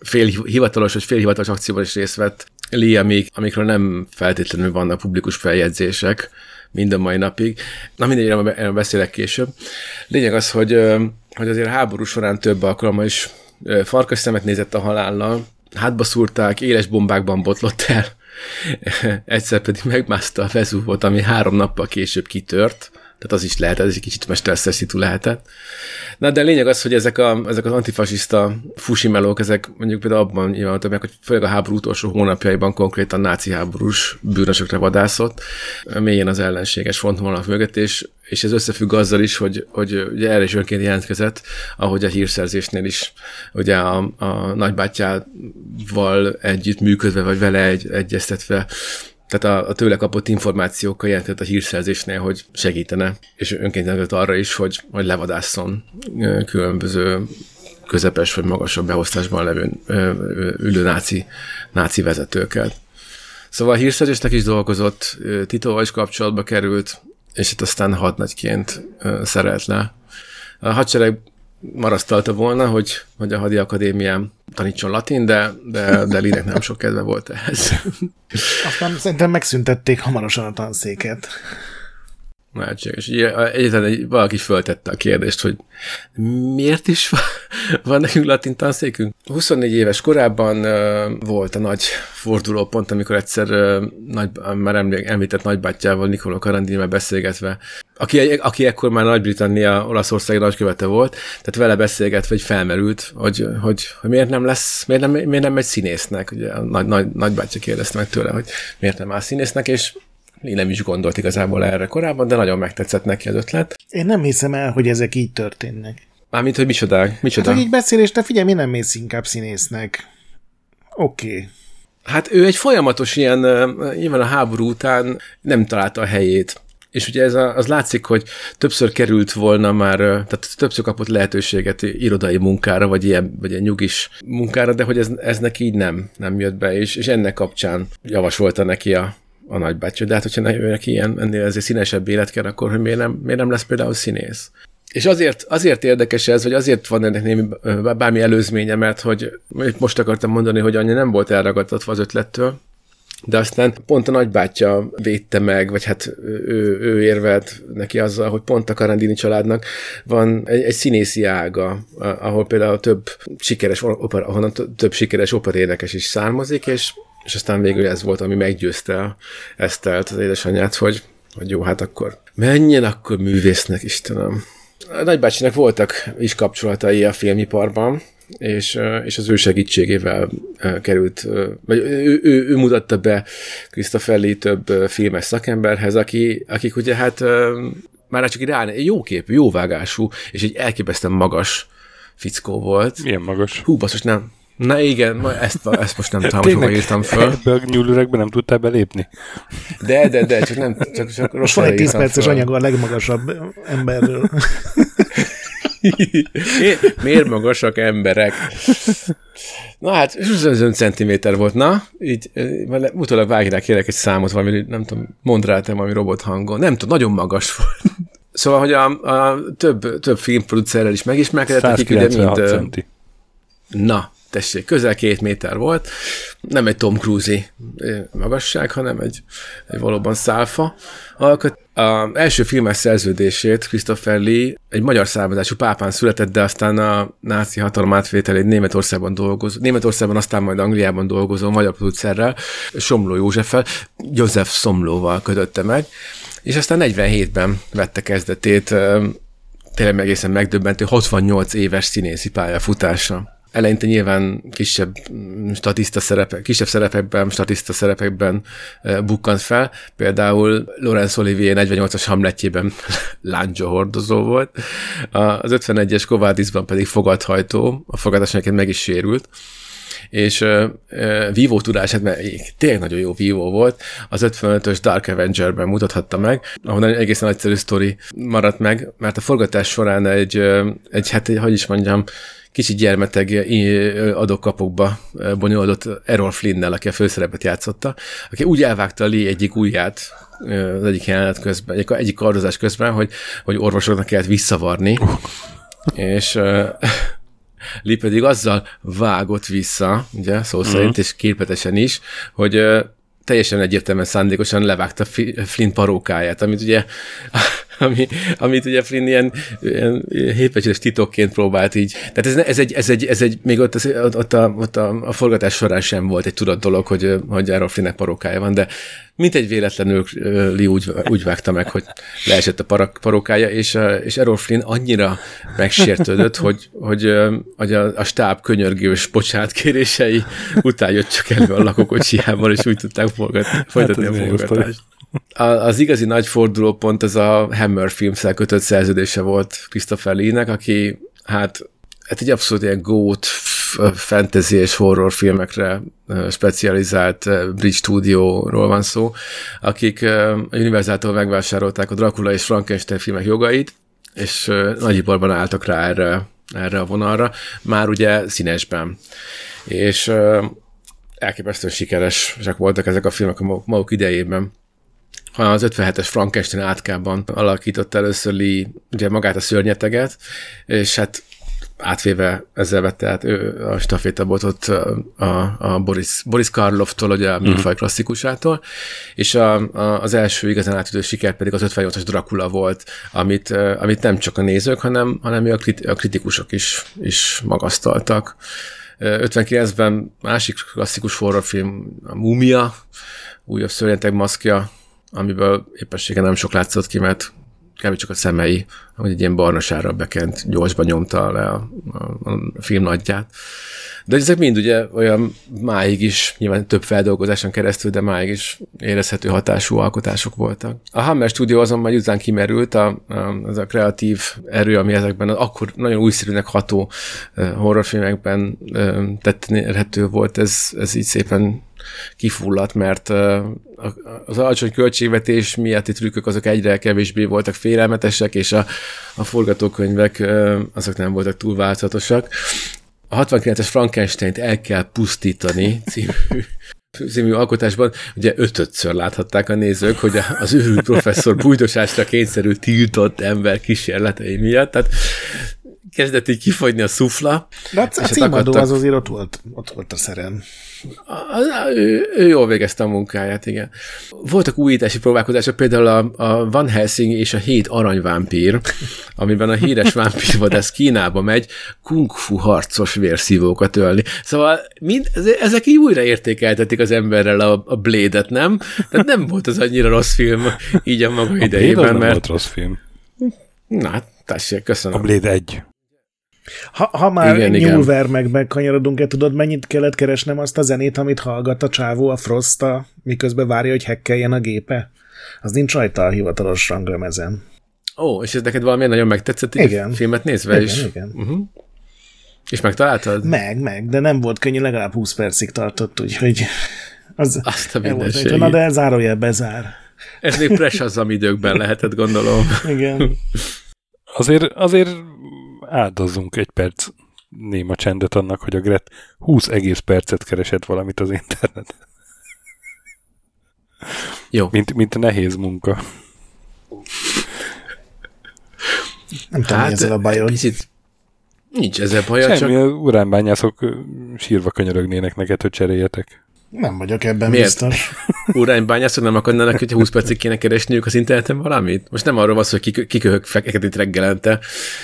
Speaker 1: fél hivatalos vagy félhivatalos akcióban is részt vett Lee, amik, amikről nem feltétlenül vannak publikus feljegyzések mind a mai napig. Na mindegy, erről beszélek később. Lényeg az, hogy, hogy azért háború során több alkalommal is farkas szemet nézett a halállal, hátba szúrták, éles bombákban botlott el, egyszer pedig megmászta a Vezúvot, ami három nappal később kitört, Tehát az is lehet, ez egy kicsit stresszes szitu lehetett. Na, de a lényeg az, hogy ezek, a, ezek az antifasiszta fusimelók, ezek mondjuk például abban nyilvánultak meg, hogy főleg a háború utolsó hónapjaiban konkrétan náci háborús bűnösökre vadászott, mélyen az ellenséges frontvonalak mögött, és, és ez összefügg azzal is, hogy, hogy ugye erre is önként jelentkezett, ahogy a hírszerzésnél is ugye a, a nagybátyával együtt működve, vagy vele egy, egyeztetve tehát a, a tőle kapott információkkal jelentett a hírszerzésnél, hogy segítene, és önként arra is, hogy, hogy levadásszon különböző közepes vagy magasabb beosztásban levő ülő náci, náci vezetőket. Szóval a hírszerzésnek is dolgozott, Titóval is kapcsolatba került, és itt aztán hadnagyként szerelt le. A hadsereg marasztalta volna, hogy, hogy a hadi akadémián tanítson latin, de, de, de Linek nem sok kedve volt ehhez.
Speaker 2: Aztán szerintem megszüntették hamarosan a tanszéket.
Speaker 1: Lehetséges. Egyetlen valaki föltette a kérdést, hogy miért is van nekünk latin tanszékünk? 24 éves korában uh, volt a nagy fordulópont, amikor egyszer uh, nagy, már említett nagybátyjával, Nikoló Karandinivel beszélgetve, aki, aki ekkor már Nagy-Britannia Olaszország nagykövete volt, tehát vele beszélgetve, hogy felmerült, hogy, hogy, hogy miért nem lesz, miért nem, miért nem megy színésznek, ugye a nagy, nagy, nagybátyja kérdezte meg tőle, hogy miért nem áll színésznek, és én nem is gondolt igazából erre korábban, de nagyon megtetszett neki az ötlet.
Speaker 2: Én nem hiszem el, hogy ezek így történnek.
Speaker 1: Mármint, hogy micsodák, micsoda.
Speaker 2: Hát, hogy így beszél, és te figyelj, mi nem mész inkább színésznek. Oké. Okay.
Speaker 1: Hát ő egy folyamatos ilyen, nyilván a háború után nem találta a helyét. És ugye ez a, az látszik, hogy többször került volna már, tehát többször kapott lehetőséget irodai munkára, vagy ilyen, vagy ilyen nyugis munkára, de hogy ez, ez neki így nem, nem jött be, és, és ennek kapcsán javasolta neki a, a nagybátyja. De hát, hogyha neki ilyen ennél ezért színesebb élet kell, akkor hogy miért nem, miért nem lesz például színész? És azért, azért érdekes ez, vagy azért van ennek némi bármi előzménye, mert hogy most akartam mondani, hogy anya nem volt elragadtatva az ötlettől, de aztán pont a nagybátyja védte meg, vagy hát ő, ő érvelt neki azzal, hogy pont a Karandini családnak van egy, egy színészi ága, ahol például több sikeres opera, ahonnan több sikeres operénekes is származik, és és aztán végül ez volt, ami meggyőzte Esztelt, az édesanyját, hogy, hogy jó, hát akkor menjen akkor művésznek, Istenem. A nagybácsinak voltak is kapcsolatai a filmiparban, és, és az ő segítségével került, vagy ő, ő, ő mutatta be Christopher több filmes szakemberhez, aki, akik ugye hát már csak ráni, jó képű, jó vágású, és egy elképesztően magas fickó volt.
Speaker 3: Milyen magas?
Speaker 1: Hú, basszus, nem, Na igen, ma ezt, ezt most nem tudom, hogy hova írtam föl.
Speaker 3: Ebbe a nyúlüregbe nem tudtál belépni?
Speaker 1: De, de, de, csak nem, csak, csak
Speaker 2: Most van egy 10 perces anyag a legmagasabb emberről.
Speaker 1: Miért magasak emberek? Na hát, 25 cm volt, na, így utólag vágj kérek egy számot, valami, nem tudom, mondd rá te valami robot hangon. Nem tudom, nagyon magas volt. Szóval, hogy a, a több, több filmproducerrel is megismerkedett,
Speaker 3: akik ugye mind... Centi.
Speaker 1: Na, tessék, közel két méter volt, nem egy Tom Cruise-i magasság, hanem egy, egy valóban szálfa alkot. A első filmes szerződését Christopher Lee egy magyar származású pápán született, de aztán a náci hatalom átvételét Németországban dolgozó, Németországban, aztán majd Angliában dolgozó magyar producerrel, Somló Józseffel, József Szomlóval kötötte meg, és aztán 47-ben vette kezdetét tényleg egészen megdöbbentő 68 éves színészi pályafutása eleinte nyilván kisebb statiszta szerepe, kisebb szerepekben, statiszta szerepekben bukkant fel. Például Lorenz Olivier 48-as Hamletjében láncsa hordozó volt. Az 51-es Kovádisban pedig fogadhajtó, a fogadás meg is sérült és uh, uh, vívó tudását, mert tényleg nagyon jó vívó volt, az 55-ös Dark Avenger-ben mutathatta meg, ahol egy egészen egyszerű sztori maradt meg, mert a forgatás során egy, egy hát, hogy is mondjam, kicsi gyermeteg adókapokba bonyolódott Errol Flynn-nel, aki a főszerepet játszotta, aki úgy elvágta a Lee egyik ujját az egyik jelenet közben, egyik, egyik kardozás közben, hogy, hogy orvosoknak kellett visszavarni, és uh, Lee pedig azzal vágott vissza, ugye, szó szerint, és képletesen is, hogy uh, teljesen egyértelműen szándékosan levágta Flint parókáját, amit ugye, ami, amit ugye Flint ilyen, ilyen hétpecsétes titokként próbált így. Tehát ez, ez, egy, ez, egy, ez egy, még ott, az, ott, a, ott a, a forgatás során sem volt egy tudott dolog, hogy, hogy Errol Flintnek parókája van, de mint egy véletlenül Lee úgy, úgy vágta meg, hogy leesett a parak, parókája, és, és Errol Flynn annyira megsértődött, hogy, hogy, hogy a, a stáb könyörgős kérései után jött csak elő a lakókocsiával, és úgy tudták forgatni, folytatni hát a forgatást. A, az igazi nagy fordulópont ez a Hammer filmszel kötött szerződése volt Christopher Lee-nek, aki hát, hát egy abszolút ilyen gót fantasy és horror filmekre specializált Bridge Studio-ról van szó, akik a Universal-tól megvásárolták a Dracula és Frankenstein filmek jogait, és nagyiparban álltak rá erre, erre a vonalra, már ugye színesben. És elképesztően sikeresek voltak ezek a filmek a maguk idejében. Az 57-es Frankenstein átkában alakított először Lee ugye magát a szörnyeteget, és hát átvéve ezzel vette át ő a stafétabotot a, a Boris, Boris Karlofftól, ugye a műfaj uh-huh. klasszikusától, és a, a, az első igazán átütő siker pedig az 58-as Dracula volt, amit, amit nem csak a nézők, hanem, hanem a kritikusok is, is magasztaltak. 59-ben másik klasszikus horrorfilm, a Múmia, újabb szörnyeteg maszkja, amiből éppességen nem sok látszott ki, mert kb. csak a szemei, hogy egy ilyen barnasára bekent, gyorsban nyomta le a, a, a film nagyját. De ezek mind ugye olyan máig is, nyilván több feldolgozáson keresztül, de máig is érezhető hatású alkotások voltak. A Hammer Studio azonban után kimerült, a, a, az a kreatív erő, ami ezekben az akkor nagyon újszerűnek ható horrorfilmekben tettérhető volt, ez, ez így szépen kifulladt, mert az alacsony költségvetés miatt itt trükkök azok egyre kevésbé voltak félelmetesek, és a, a forgatókönyvek azok nem voltak túl változatosak. A 69-es Frankenstein-t el kell pusztítani című című alkotásban ugye ötödször láthatták a nézők, hogy az őrült professzor bújdosásra kényszerült tiltott ember kísérletei miatt, tehát kezdett így kifogyni a szufla.
Speaker 2: De a, a címadó az azért ott volt, ott volt a szerem.
Speaker 1: Ő, ő jól végezte a munkáját, igen. Voltak újítási próbálkozások, például a, a Van Helsing és a hét aranyvámpír, amiben a híres vámpírvadász Kínába megy kung fu harcos vérszívókat ölni. Szóval mind, ezek így újra értékeltetik az emberrel a, a Blade-et, nem? Tehát nem volt az annyira rossz film így a maga a idejében.
Speaker 3: mert... nem volt rossz film.
Speaker 1: Na, tessék, köszönöm.
Speaker 3: A Blade 1.
Speaker 2: Ha, ha már igen, nyúlver meg megkanyarodunk-e, tudod, mennyit kellett keresnem azt a zenét, amit hallgat a csávó a Frosta, miközben várja, hogy hekkeljen a gépe? Az nincs rajta a hivatalos ranglemezen.
Speaker 1: Ó, és ez neked valamilyen nagyon megtetszett igen. a filmet nézve
Speaker 2: igen,
Speaker 1: is?
Speaker 2: Igen, uh-huh.
Speaker 1: És megtaláltad?
Speaker 2: Meg, meg, de nem volt könnyű, legalább 20 percig tartott, úgyhogy az
Speaker 1: Azt a mindenségét.
Speaker 2: Na, de zárójel bezár.
Speaker 1: Ez még az időkben lehetett, gondolom.
Speaker 2: Igen.
Speaker 3: Azért, azért áldozzunk egy perc néma csendet annak, hogy a Gret 20 egész percet keresett valamit az interneten.
Speaker 1: Jó.
Speaker 3: Mint, mint nehéz munka.
Speaker 2: Nem tudom, hát, ezzel a bajod.
Speaker 1: Kicsit nincs ezzel baja,
Speaker 3: Semmi, csak... uránbányászok sírva könyörögnének neked, hogy cseréljetek.
Speaker 2: Nem vagyok ebben Miért? biztos.
Speaker 1: Uránybányászok nem akarnának, hogy 20 percig kéne keresniük az interneten valamit? Most nem arról van szó, hogy kiköhök feketét reggelente,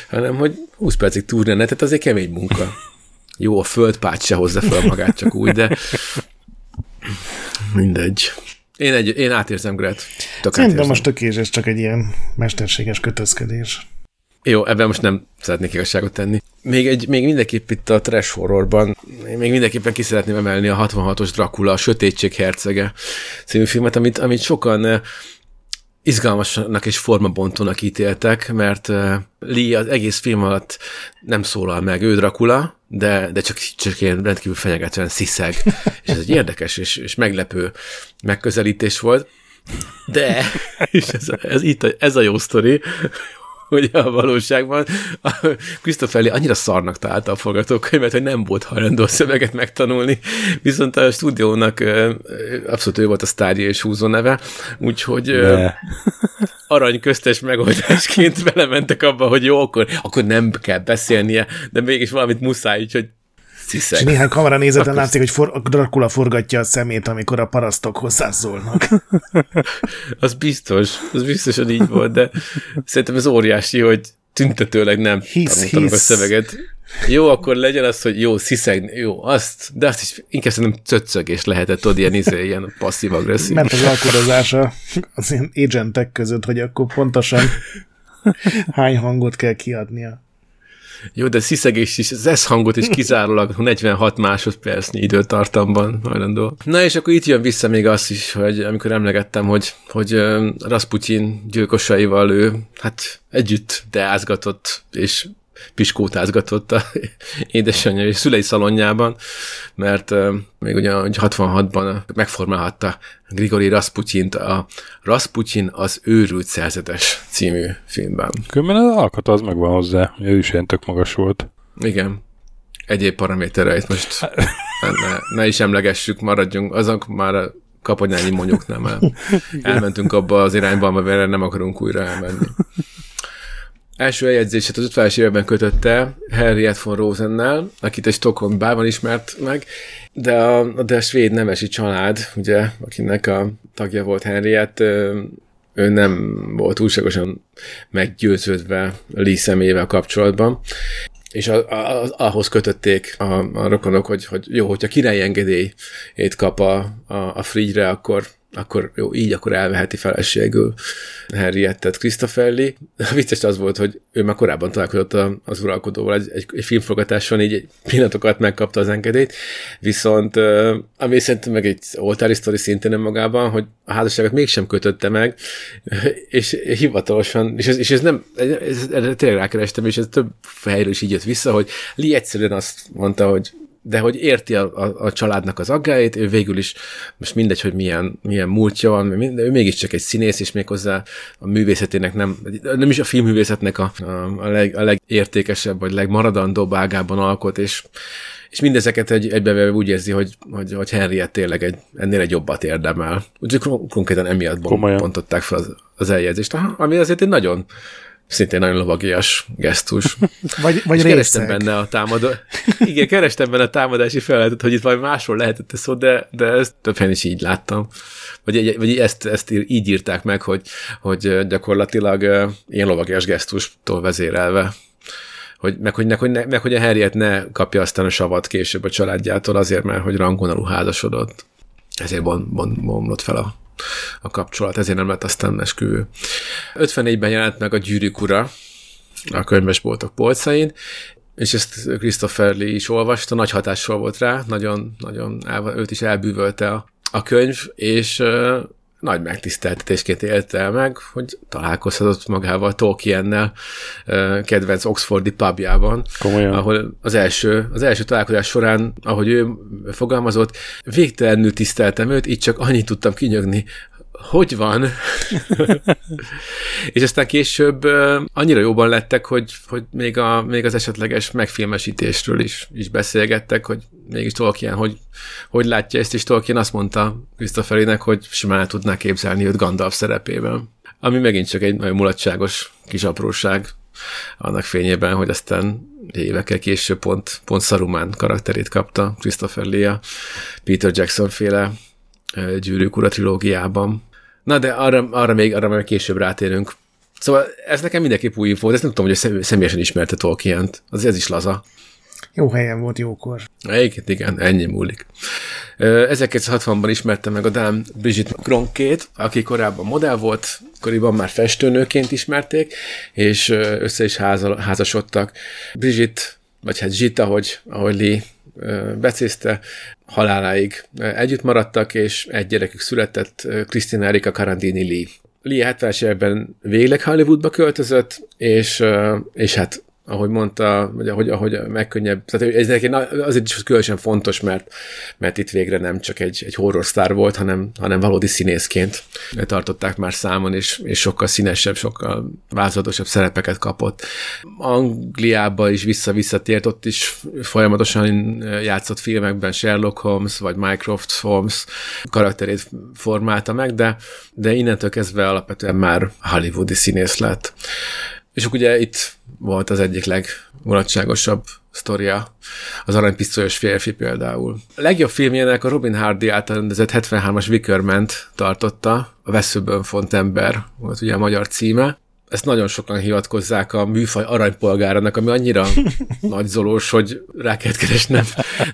Speaker 1: hanem hogy 20 percig túrni netet, azért kemény munka. Jó, a földpács se hozza fel magát csak úgy, de mindegy. Én, egy, én átérzem, Gret.
Speaker 2: Szerintem most ez csak egy ilyen mesterséges kötözködés.
Speaker 1: Jó, ebben most nem szeretnék igazságot tenni. Még, egy, még mindenképp itt a trash horrorban, még mindenképpen ki szeretném emelni a 66-os Dracula, a Sötétség hercege című filmet, amit, amit sokan eh, izgalmasnak és formabontónak ítéltek, mert uh, Lee az egész film alatt nem szólal meg, ő Dracula, de, de csak, csak ilyen rendkívül fenyegetően sziszeg. és ez egy érdekes és, és meglepő megközelítés volt. De, és ez, ez, itt a, ez a jó sztori, hogy a valóságban Christopher annyira szarnak találta a forgatókönyvet, hogy nem volt hajlandó a szöveget megtanulni, viszont a stúdiónak abszolút ő volt a sztárja és húzó neve, úgyhogy De. arany köztes megoldásként belementek abba, hogy jó, akkor, akkor nem kell beszélnie, de mégis valamit muszáj, úgyhogy
Speaker 2: Sziszeg. És néhány kamera nézeten Akkor... látszik, hogy for, a Dracula forgatja a szemét, amikor a parasztok hozzászólnak.
Speaker 1: az biztos, az biztosan így volt, de szerintem ez óriási, hogy tüntetőleg nem hisz, tanultanak hisz. a szöveget. Jó, akkor legyen az, hogy jó, sziszeg, jó, azt, de azt is inkább szerintem cöccögés lehetett ott ilyen, izé, ilyen passzív-agresszív.
Speaker 2: Ment az alkodozása az ilyen agentek között, hogy akkor pontosan hány hangot kell kiadnia.
Speaker 1: Jó, de sziszegés is, az S hangot is kizárólag 46 másodpercnyi időtartamban hajlandó. Na és akkor itt jön vissza még az is, hogy amikor emlegettem, hogy, hogy Rasputin gyilkosaival ő hát együtt deázgatott, és piskótázgatott a édesanyja és szülei szalonjában, mert még ugye 66-ban megformálhatta Grigori Rasputyint a Rasputin az őrült szerzetes című filmben.
Speaker 3: Különben az alkat az megvan hozzá, ő is ilyen tök magas volt.
Speaker 1: Igen. Egyéb paramétereit most ne, ne is emlegessük, maradjunk, azok már a kaponyányi mondjuk nem elmentünk abba az irányba, amivel nem akarunk újra elmenni. Első eljegyzését az 50-es években kötötte Harriet von Rosennel, akit egy Stockholm bárban ismert meg, de a, de a svéd nemesi család, ugye, akinek a tagja volt Henriett, ő nem volt túlságosan meggyőződve Lee személyével kapcsolatban, és a, a, a, ahhoz kötötték a, a rokonok, hogy, hogy jó, hogyha királyi engedélyét kap a, a, a Frigyre, akkor akkor jó, így akkor elveheti feleségül Henriettet. A vicces az volt, hogy ő már korábban találkozott az uralkodóval egy, egy, egy filmforgatáson, így egy pillanatokat megkapta az engedélyt, viszont ami szerintem meg egy oltári sztori szintén magában, hogy a házasságot mégsem kötötte meg, és hivatalosan, és ez, és ez nem, ez, ez, tényleg rákerestem, és ez több helyről is így jött vissza, hogy Lee egyszerűen azt mondta, hogy de hogy érti a, a, a családnak az aggályait, ő végül is, most mindegy, hogy milyen, milyen múltja van, de ő mégiscsak egy színész, és méghozzá a művészetének nem, nem is a filmművészetnek a, a, a, leg, a legértékesebb, vagy legmaradandóbb ágában alkot, és, és mindezeket egy, egybevéve úgy érzi, hogy, hogy, hogy Henriett tényleg egy, ennél egy jobbat érdemel. Úgyhogy konkrétan emiatt bontották fel az, az eljegyzést, ami azért egy nagyon szintén nagyon lovagias gesztus.
Speaker 2: Vagy, vagy
Speaker 1: kerestem benne a támadó... Igen, kerestem benne a támadási feladatot, hogy itt valami másról lehetett szó, de, de ezt több helyen is így láttam. Vagy, vagy ezt, ezt így írták meg, hogy, hogy gyakorlatilag ilyen lovagias gesztustól vezérelve hogy, meg, hogy, meg, hogy, ne, meg, hogy a Harriet ne kapja aztán a savat később a családjától azért, mert hogy rangon házasodott. Ezért bomlott fel a a kapcsolat, ezért nem lett aztán esküvő. 54-ben jelent meg a Gyűrűk ura a könyvesboltok polcain, és ezt Christopher Lee is olvasta, nagy hatással volt rá, nagyon, nagyon őt is elbűvölte a, a könyv, és nagy megtiszteltetésként élte meg, hogy találkozhatott magával Tolkiennel kedvenc Oxfordi pubjában, Komolyan. ahol az első, az első találkozás során, ahogy ő fogalmazott, végtelenül tiszteltem őt, így csak annyit tudtam kinyögni, hogy van? és aztán később annyira jóban lettek, hogy, hogy még, a, még az esetleges megfilmesítésről is, is beszélgettek, hogy mégis Tolkien, hogy, hogy látja ezt, és Tolkien azt mondta Christopherinek, hogy simán el tudná képzelni őt Gandalf szerepében. Ami megint csak egy nagyon mulatságos kis apróság annak fényében, hogy aztán évekkel később pont, pont Saruman karakterét kapta Christopher Lee Peter Jackson féle Gyűrűk ura trilógiában. Na, de arra, arra, még, arra még később rátérünk. Szóval ez nekem mindenképp új info, de ezt nem tudom, hogy személyesen ismerte Tolkien-t. Az ez is laza.
Speaker 2: Jó helyen volt jókor.
Speaker 1: Igen, igen, ennyi múlik. 1960-ban ismerte meg a Dán Brigitte Kronkét, aki korábban modell volt, akkoriban már festőnőként ismerték, és össze is házasodtak. Brigitte, vagy hát Zsita, ahogy, ahogy Lee becézte, haláláig együtt maradtak, és egy gyerekük született, Krisztina Erika Carandini Lee. Lee 70-es években végleg Hollywoodba költözött, és, és hát ahogy mondta, vagy ahogy, ahogy megkönnyebb, tehát ez neki azért is különösen fontos, mert, mert itt végre nem csak egy, egy horror sztár volt, hanem, hanem valódi színészként tartották már számon, és, és sokkal színesebb, sokkal változatosabb szerepeket kapott. Angliába is vissza-visszatért, ott is folyamatosan játszott filmekben Sherlock Holmes, vagy Mycroft Holmes karakterét formálta meg, de, de innentől kezdve alapvetően már hollywoodi színész lett és ugye itt volt az egyik legmulatságosabb sztoria, az aranypisztolyos férfi például. A legjobb filmjének a Robin Hardy által rendezett 73-as Wickerment tartotta, a Veszőbön font ember volt ugye a magyar címe, ezt nagyon sokan hivatkozzák a műfaj aranypolgárának, ami annyira nagyzolós, hogy rá kellett keresnem,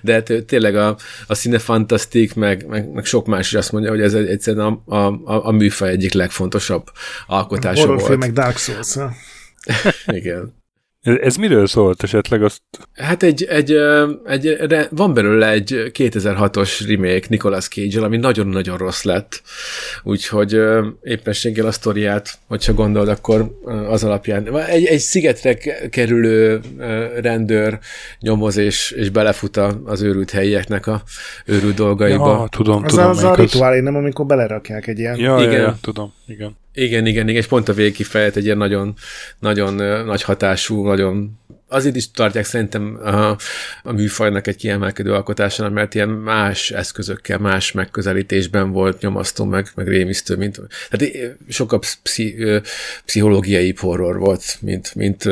Speaker 1: de hát tényleg a, a színe fantasztik, meg, meg, meg, sok más is azt mondja, hogy ez egyszerűen a, a, a, műfaj egyik legfontosabb alkotása volt.
Speaker 2: meg Dark Souls,
Speaker 1: Igen.
Speaker 3: Ez, ez miről szólt esetleg? Azt...
Speaker 1: Hát egy, egy, egy, egy, van belőle egy 2006-os remake Nicolas cage ami nagyon-nagyon rossz lett. Úgyhogy éppességgel a sztoriát, hogyha gondolod, akkor az alapján. Egy, egy szigetre kerülő rendőr nyomoz és, és belefut az őrült helyieknek a őrült dolgaiba.
Speaker 3: Ja, tudom,
Speaker 2: az
Speaker 3: tudom.
Speaker 2: Az a rituálé, nem amikor belerakják egy ilyen.
Speaker 3: Ja, igen. Ja, ja, tudom, igen.
Speaker 1: Igen, igen, igen, és pont a végkifejlet egy ilyen nagyon, nagyon nagy hatású, nagyon azért is tartják szerintem a, a műfajnak egy kiemelkedő alkotásának, mert ilyen más eszközökkel, más megközelítésben volt nyomasztó, meg, meg rémisztő, mint, tehát sokkal pszi, pszichológiai horror volt, mint, mint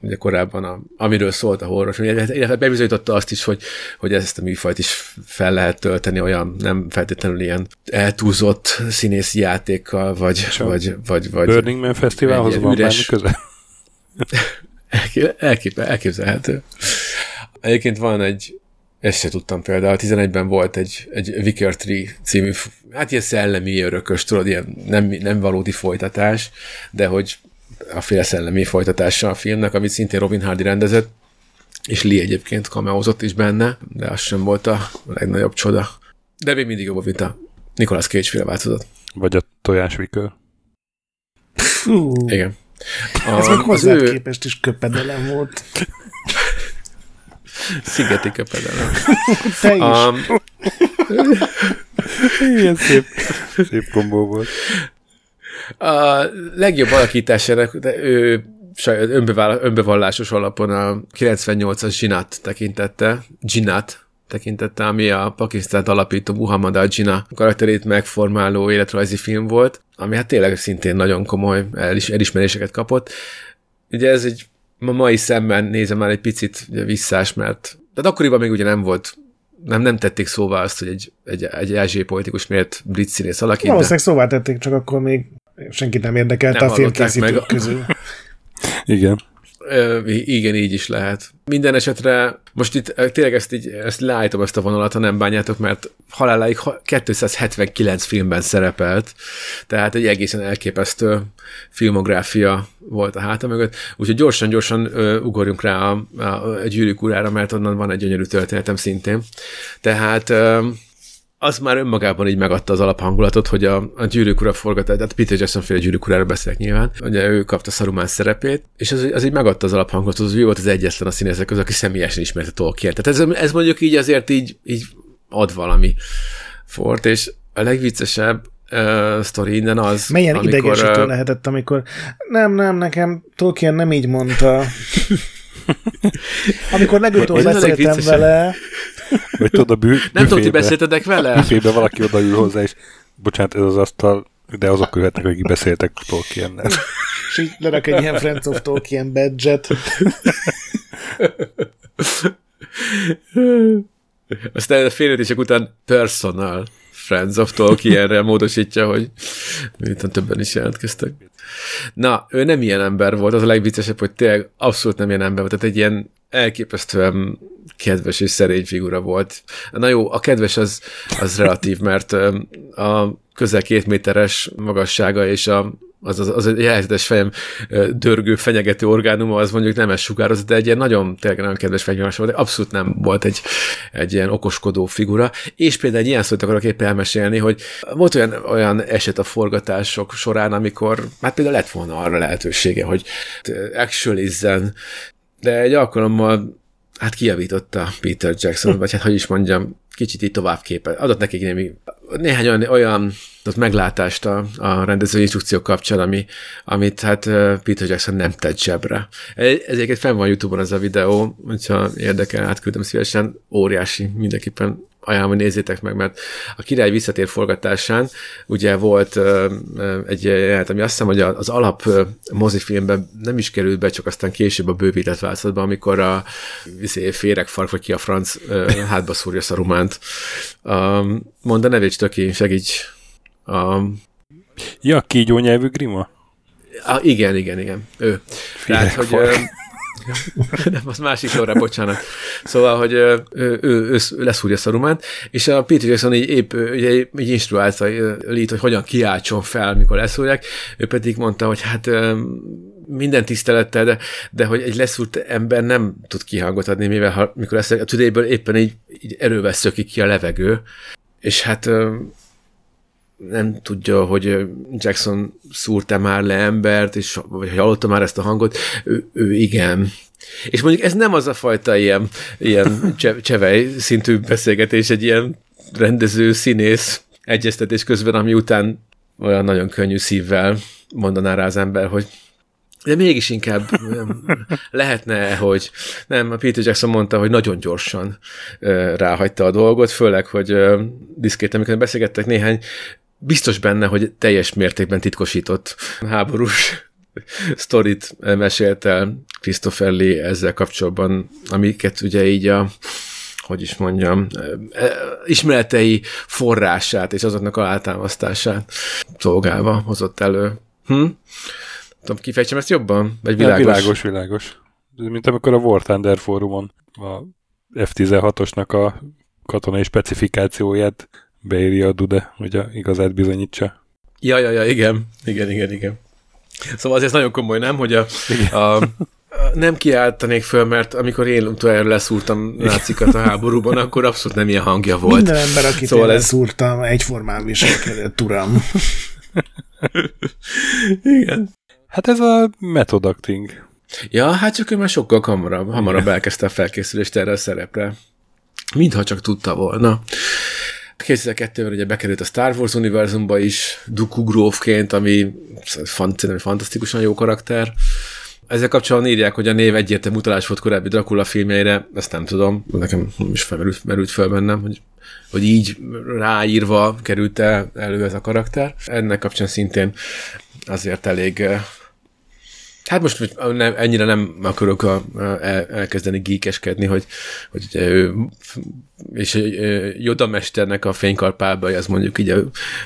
Speaker 1: ugye korábban, a, amiről szólt a horror, illetve bebizonyította azt is, hogy, hogy ezt a műfajt is fel lehet tölteni olyan nem feltétlenül ilyen eltúzott színészi játékkal, vagy, vagy, vagy, vagy
Speaker 3: Burning Man Fesztiválhoz van üres... bármi köze?
Speaker 1: Elkép, elképzelhető. Egyébként van egy, ezt se tudtam például, 11-ben volt egy, egy Vicker Tree című, hát ilyen szellemi örökös, tudod, ilyen nem, nem valódi folytatás, de hogy a fél szellemi folytatása a filmnek, amit szintén Robin Hardy rendezett, és Lee egyébként kameózott is benne, de az sem volt a legnagyobb csoda. De még mindig jobb, mint a Nicolas Cage féle változat.
Speaker 3: Vagy a tojás Vicker.
Speaker 1: Igen.
Speaker 2: A, Ez meg hozzád ő... képest is köpedelem volt.
Speaker 1: Szigeti köpedelem.
Speaker 2: Te is. Um,
Speaker 3: Ilyen szép, szép kombó volt.
Speaker 1: A legjobb alakításának, ő önbevallásos alapon a 98-as Zsinát tekintette, Zsinát tekintette, ami a Pakisztánt alapító Muhammad al karakterét megformáló életrajzi film volt, ami hát tényleg szintén nagyon komoly elis- elismeréseket kapott. Ugye ez egy ma mai szemben nézem már egy picit ugye, visszás, mert tehát akkoriban még ugye nem volt nem, nem tették szóvá azt, hogy egy, egy, egy ázsiai politikus miért brit színész alakít.
Speaker 2: Valószínűleg de... szóvá tették, csak akkor még senkit nem érdekelte nem a filmkészítők meg. közül.
Speaker 3: Igen.
Speaker 1: Igen, így is lehet. Minden esetre most itt tényleg ezt, így, ezt leállítom ezt a vonalat, ha nem bánjátok, mert haláláig 279 filmben szerepelt, tehát egy egészen elképesztő filmográfia volt a háta mögött, úgyhogy gyorsan-gyorsan ugorjunk rá a, a, a gyűrűk urára, mert onnan van egy gyönyörű történetem szintén. Tehát az már önmagában így megadta az alaphangulatot, hogy a, a gyűrűk ura forgatás, tehát Peter Jackson féle gyűrűk urára beszélek nyilván, ugye ő kapta Saruman szerepét, és az, az így megadta az alaphangulatot, hogy ő volt az egyetlen a színészek közül, aki személyesen ismerte Tolkien. Tehát ez, ez mondjuk így azért így, így ad valami fort, és a legviccesebb uh, sztori innen az,
Speaker 2: Milyen amikor, idegesítő uh, lehetett, amikor nem, nem, nekem Tolkien nem így mondta. amikor legutóbb beszéltem vele,
Speaker 3: vagy tudod, a bű,
Speaker 1: Nem tudom, ti beszéltetek vele?
Speaker 3: Büfébe valaki odaül hozzá, és bocsánat, ez az asztal, de azok követnek, akik beszéltek Tolkiennel.
Speaker 2: és így lerak egy ilyen Friends of Tolkien badge-et.
Speaker 1: Aztán a félretések után personal Friends of Tolkienre módosítja, hogy miután többen is jelentkeztek. Na, ő nem ilyen ember volt, az a legviccesebb, hogy tényleg abszolút nem ilyen ember volt, tehát egy ilyen elképesztően kedves és szerény figura volt. Na jó, a kedves az, az relatív, mert a közel két méteres magassága és a az, az, az egy jelzetes fejem dörgő, fenyegető orgánuma, az mondjuk nem ez sugároz, de egy ilyen nagyon, tényleg nagyon kedves fegyveres volt, abszolút nem volt egy, egy ilyen okoskodó figura. És például egy ilyen szót akarok éppen elmesélni, hogy volt olyan, olyan eset a forgatások során, amikor hát például lett volna arra lehetősége, hogy actualizzen, de egy alkalommal hát kijavította Peter Jackson, vagy hát hogy is mondjam, kicsit így tovább képet. Adott nekik némi, néhány olyan, olyan ott meglátást a, a rendezői instrukciók kapcsán, ami, amit hát Peter Jackson nem tett zsebre. Ezeket fenn van YouTube-on ez a videó, hogyha érdekel, átküldöm szívesen, óriási, mindenképpen ajánlom, hogy nézzétek meg, mert a király visszatér forgatásán ugye volt egy jelenet, ami azt hiszem, hogy az alap mozifilmben nem is került be, csak aztán később a bővített változatban, amikor a izé, féreg fark, vagy ki a franc hátba szúrja Szarumánt. Mondd a nevét, Töki, segíts. Um,
Speaker 3: ja, kígyó nyelvű grima?
Speaker 1: Ah, igen, igen, igen. Ő. Tehát, hogy, nem, az másik óra, bocsánat. Szóval, hogy ő, ő, ő, leszúrja Szarumánt, és a Peter Jackson így épp ugye, így instruálta Lee-t, hogy hogyan kiáltson fel, mikor leszúrják, ő pedig mondta, hogy hát minden tisztelettel, de, de hogy egy leszúrt ember nem tud kihangot adni, mivel ha, mikor lesz a tüdéből éppen így, így erővel szökik ki a levegő, és hát nem tudja, hogy Jackson szúrta már le embert, és, vagy hallotta már ezt a hangot, ő, ő igen. És mondjuk ez nem az a fajta ilyen, ilyen csevej szintű beszélgetés, egy ilyen rendező, színész egyeztetés közben, ami után olyan nagyon könnyű szívvel mondaná rá az ember, hogy de mégis inkább lehetne, hogy nem, a Peter Jackson mondta, hogy nagyon gyorsan ráhagyta a dolgot, főleg, hogy diszkréten, amikor beszélgettek néhány biztos benne, hogy teljes mértékben titkosított háborús sztorit mesélt el Christopher Lee ezzel kapcsolatban, amiket ugye így a hogy is mondjam, ismeretei forrását és azoknak a áltámasztását szolgálva hozott elő. Hm? Tudom, kifejtsem ezt jobban? Vagy világos?
Speaker 3: Világos, világos. Mint amikor a War Thunder fórumon a F-16-osnak a katonai specifikációját beírja a Dude, hogy a igazát bizonyítsa.
Speaker 1: Ja, ja, ja, igen. Igen, igen, igen. Szóval azért nagyon komoly, nem, hogy a, a, a nem kiáltanék föl, mert amikor én utoljára leszúrtam nácikat a háborúban, akkor abszolút nem ilyen hangja volt.
Speaker 2: Minden ember, akit szóval én ez... leszúrtam, egyformán viselkedett, uram.
Speaker 1: Igen.
Speaker 3: Hát ez a method acting.
Speaker 1: Ja, hát csak ő már sokkal hamarabb, hamarabb elkezdte a felkészülést erre a szerepre. Mintha csak tudta volna. 2002-ben ugye bekerült a Star Wars univerzumba is, Dooku Grófként, ami fant, fantasztikusan jó karakter. Ezzel kapcsolatban írják, hogy a név egyértelmű utalás volt korábbi Dracula filmjeire, ezt nem tudom, nekem is felmerült, merült fel bennem, hogy, hogy így ráírva került el elő ez a karakter. Ennek kapcsán szintén azért elég Hát most nem, ennyire nem akarok a, el, elkezdeni gíkeskedni, hogy, hogy ő, és Joda mesternek a fénykarpába, az mondjuk így a,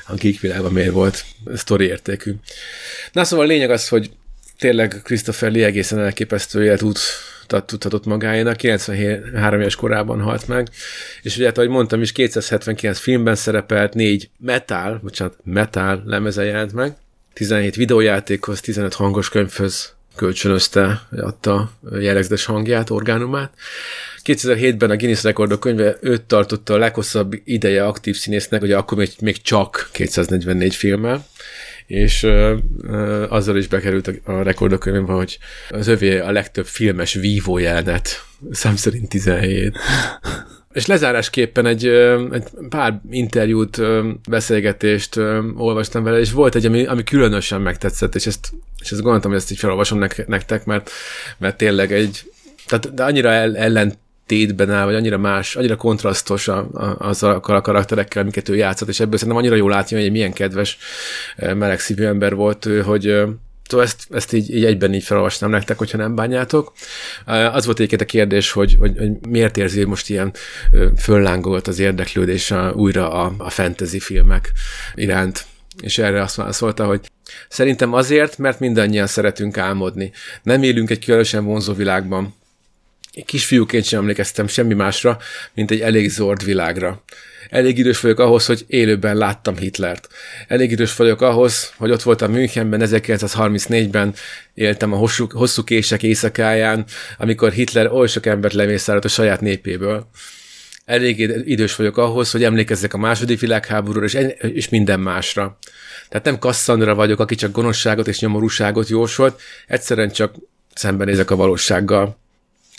Speaker 1: a geek világban miért volt sztori értékű. Na szóval a lényeg az, hogy tényleg Christopher Lee egészen elképesztő életút tudhatott magáénak, 93 éves korában halt meg, és ugye, hát, ahogy mondtam is, 279 filmben szerepelt, négy metal, bocsánat, metal lemeze jelent meg, 17 videójátékhoz, 15 hangos könyvhöz kölcsönözte, adta jellegzetes hangját, orgánumát. 2007-ben a Guinness Rekordok könyve őt tartotta a leghosszabb ideje aktív színésznek, ugye akkor még, még csak 244 filmmel, és ö, ö, azzal is bekerült a, a rekordok könyvbe, hogy az övé a legtöbb filmes vívó jelenet, szám szerint 17. És lezárásképpen egy, egy pár interjút, beszélgetést olvastam vele, és volt egy, ami, ami különösen megtetszett, és ezt, és ezt gondoltam, hogy ezt így felolvasom nektek, mert, mert tényleg egy, tehát de annyira el, ellentétben áll, vagy annyira más, annyira kontrasztos a, a, azokkal a karakterekkel, amiket ő játszott, és ebből szerintem annyira jól látja, hogy egy milyen kedves, melegszívű ember volt ő, hogy Ezt, ezt így, így egyben így felolvasnám nektek, hogyha nem bánjátok. Az volt egyébként a kérdés, hogy, hogy, hogy miért érzi most ilyen föllángolt az érdeklődés a, újra a, a fantasy filmek iránt. És erre azt válaszolta, hogy szerintem azért, mert mindannyian szeretünk álmodni. Nem élünk egy különösen vonzó világban. Kisfiúként sem emlékeztem semmi másra, mint egy elég zord világra. Elég idős vagyok ahhoz, hogy élőben láttam Hitlert. Elég idős vagyok ahhoz, hogy ott voltam Münchenben 1934-ben, éltem a hosszú, hosszú kések éjszakáján, amikor Hitler oly sok embert lemészárolt a saját népéből. Elég idős vagyok ahhoz, hogy emlékezzek a második világháborúra és, és minden másra. Tehát nem Kasszandra vagyok, aki csak gonoszságot és nyomorúságot jósolt, egyszerűen csak szembenézek a valósággal.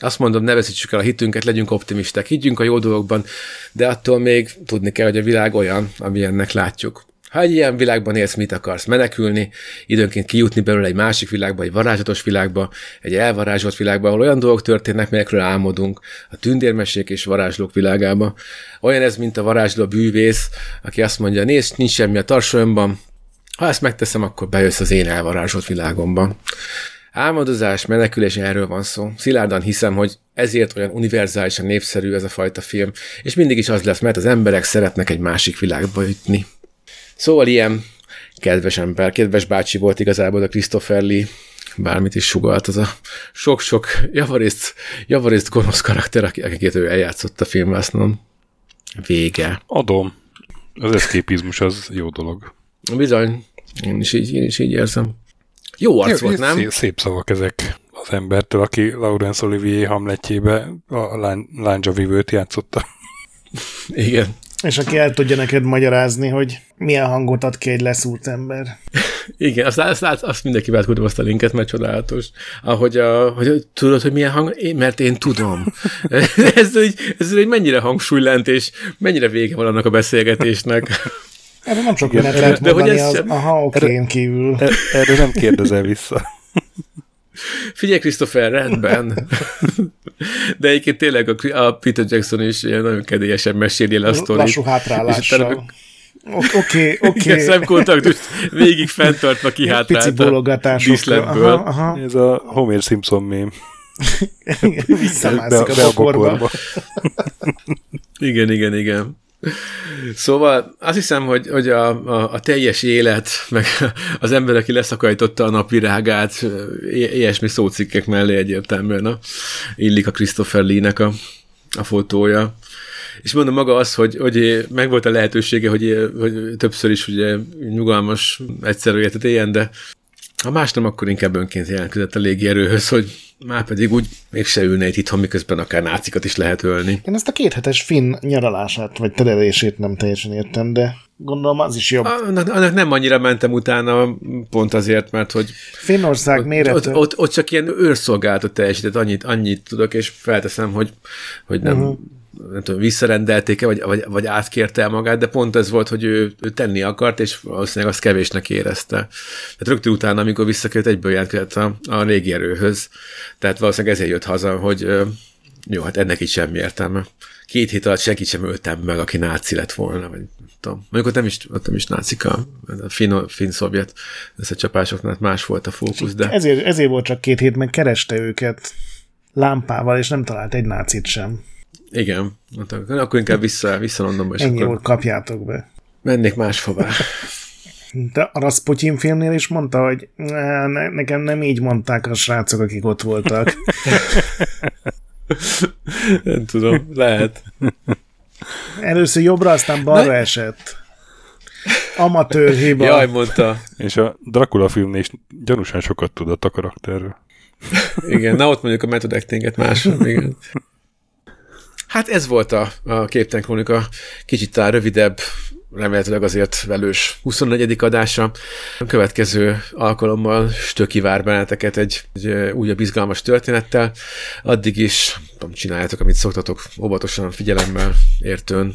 Speaker 1: Azt mondom, ne veszítsük el a hitünket, legyünk optimisták, higgyünk a jó dolgokban, de attól még tudni kell, hogy a világ olyan, ami ennek látjuk. Ha egy ilyen világban élsz, mit akarsz? Menekülni, időnként kijutni belőle egy másik világba, egy varázslatos világba, egy elvarázsolt világba, ahol olyan dolgok történnek, melyekről álmodunk, a tündérmesék és varázslók világába. Olyan ez, mint a varázsló bűvész, aki azt mondja, nézd, nincs semmi a tarsolyomban, ha ezt megteszem, akkor bejössz az én elvarázsolt világomba. Álmodozás, menekülés, erről van szó. Szilárdan hiszem, hogy ezért olyan univerzálisan népszerű ez a fajta film, és mindig is az lesz, mert az emberek szeretnek egy másik világba jutni. Szóval ilyen kedves ember, kedves bácsi volt igazából a Christopher Lee, bármit is sugalt, az a sok-sok javarészt, javarészt gonosz karakter, akiket ő eljátszott a filmvásznon. Vége.
Speaker 3: Adom. Az eszképizmus az jó dolog.
Speaker 1: Bizony. Én is így, én is így érzem. Jó arc volt, nem?
Speaker 3: Szép, szép szavak ezek az embertől, aki Laurence Olivier Hamletjébe a lándzsa vívőt játszotta.
Speaker 1: Igen.
Speaker 2: És aki el tudja neked magyarázni, hogy milyen hangot ad ki egy leszúrt ember.
Speaker 1: Igen, azt, azt, azt, azt mindenki átküldöm azt a linket, mert csodálatos. Ahogy, a, hogy tudod, hogy milyen hang, én, mert én tudom. ez, egy, ez egy mennyire hangsúlylent, és mennyire vége van annak a beszélgetésnek.
Speaker 2: Erre nem sok mindent lehet mondani, hogy ez az, aha, oké, okay, kívül.
Speaker 3: Er, erre nem kérdezel vissza.
Speaker 1: Figyelj, Christopher, rendben. De egyébként tényleg a, a Peter Jackson is nagyon kedélyesen meséli el a sztorit.
Speaker 2: Lassú hátrálással. Oké, oké. Okay,
Speaker 1: okay. szemkontaktust végig fenntartva kihátrált
Speaker 2: Pici bologatások.
Speaker 1: Aha,
Speaker 3: aha. Ez a Homer Simpson mém.
Speaker 2: Visszamászik a, a bokorba.
Speaker 1: igen, igen, igen. Szóval azt hiszem, hogy, hogy a, a, a teljes élet, meg az ember, aki leszakarította a napvirágát, ilyesmi szócikkek mellé egyértelműen a, illik a Christopher Lee-nek a, a fotója. És mondom maga az, hogy, hogy megvolt a lehetősége, hogy, hogy többször is ugye nyugalmas, egyszerű életet éljen, de ha más nem, akkor inkább önként jelentkezett a légierőhöz, hogy már pedig úgy mégse ülne itt itthon, miközben akár nácikat is lehet ölni.
Speaker 2: Én ezt a kéthetes finn nyaralását, vagy terelését nem teljesen értem, de gondolom az is jobb.
Speaker 1: Annak, annak nem annyira mentem utána, pont azért, mert hogy...
Speaker 2: Finnország méret.
Speaker 1: Ott, ott, ott, csak ilyen őrszolgálatot teljesített, annyit, annyit tudok, és felteszem, hogy, hogy nem... Uh-huh nem tudom, visszarendelték-e, vagy, vagy, vagy átkérte el magát, de pont ez volt, hogy ő, ő tenni akart, és valószínűleg azt kevésnek érezte. Tehát rögtön utána, amikor visszakért, egyből jelentkezett a, a régi erőhöz. Tehát valószínűleg ezért jött haza, hogy jó, hát ennek is semmi értelme. Két hét alatt senkit sem öltem meg, aki náci lett volna, vagy nem tudom. Mondjuk ott nem is, ott nem is nácika, a finn, finn-szovjet összecsapásoknál más volt a fókusz, de...
Speaker 2: Ezért, ezért volt csak két hét, meg kereste őket lámpával, és nem talált egy nácit sem.
Speaker 1: Igen, akkor inkább vissza, vissza Londonba.
Speaker 2: Ennyi akkor kapjátok be.
Speaker 1: Mennék máshová.
Speaker 2: De a Rasputin filmnél is mondta, hogy ne, nekem nem így mondták a srácok, akik ott voltak.
Speaker 1: nem tudom, lehet.
Speaker 2: Először jobbra, aztán balra ne? esett. Amatőr hiba.
Speaker 1: Jaj, mondta.
Speaker 3: És a Dracula filmnél is gyanúsan sokat tudott a karakterről.
Speaker 1: Igen, na ott mondjuk a method actinget más. Igen. Hát ez volt a, a Képten Krónika, kicsit talán rövidebb, remélhetőleg azért velős 24. adása. A következő alkalommal Stöki vár benneteket egy, egy újabb izgalmas történettel. Addig is tudom, csináljátok, amit szoktatok, óvatosan, figyelemmel, értőn.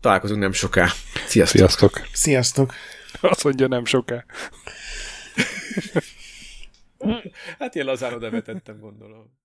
Speaker 1: Találkozunk nem soká. Sziasztok!
Speaker 3: Sziasztok!
Speaker 2: Sziasztok!
Speaker 3: Azt mondja nem soká.
Speaker 1: hát én lazán oda vetettem, gondolom.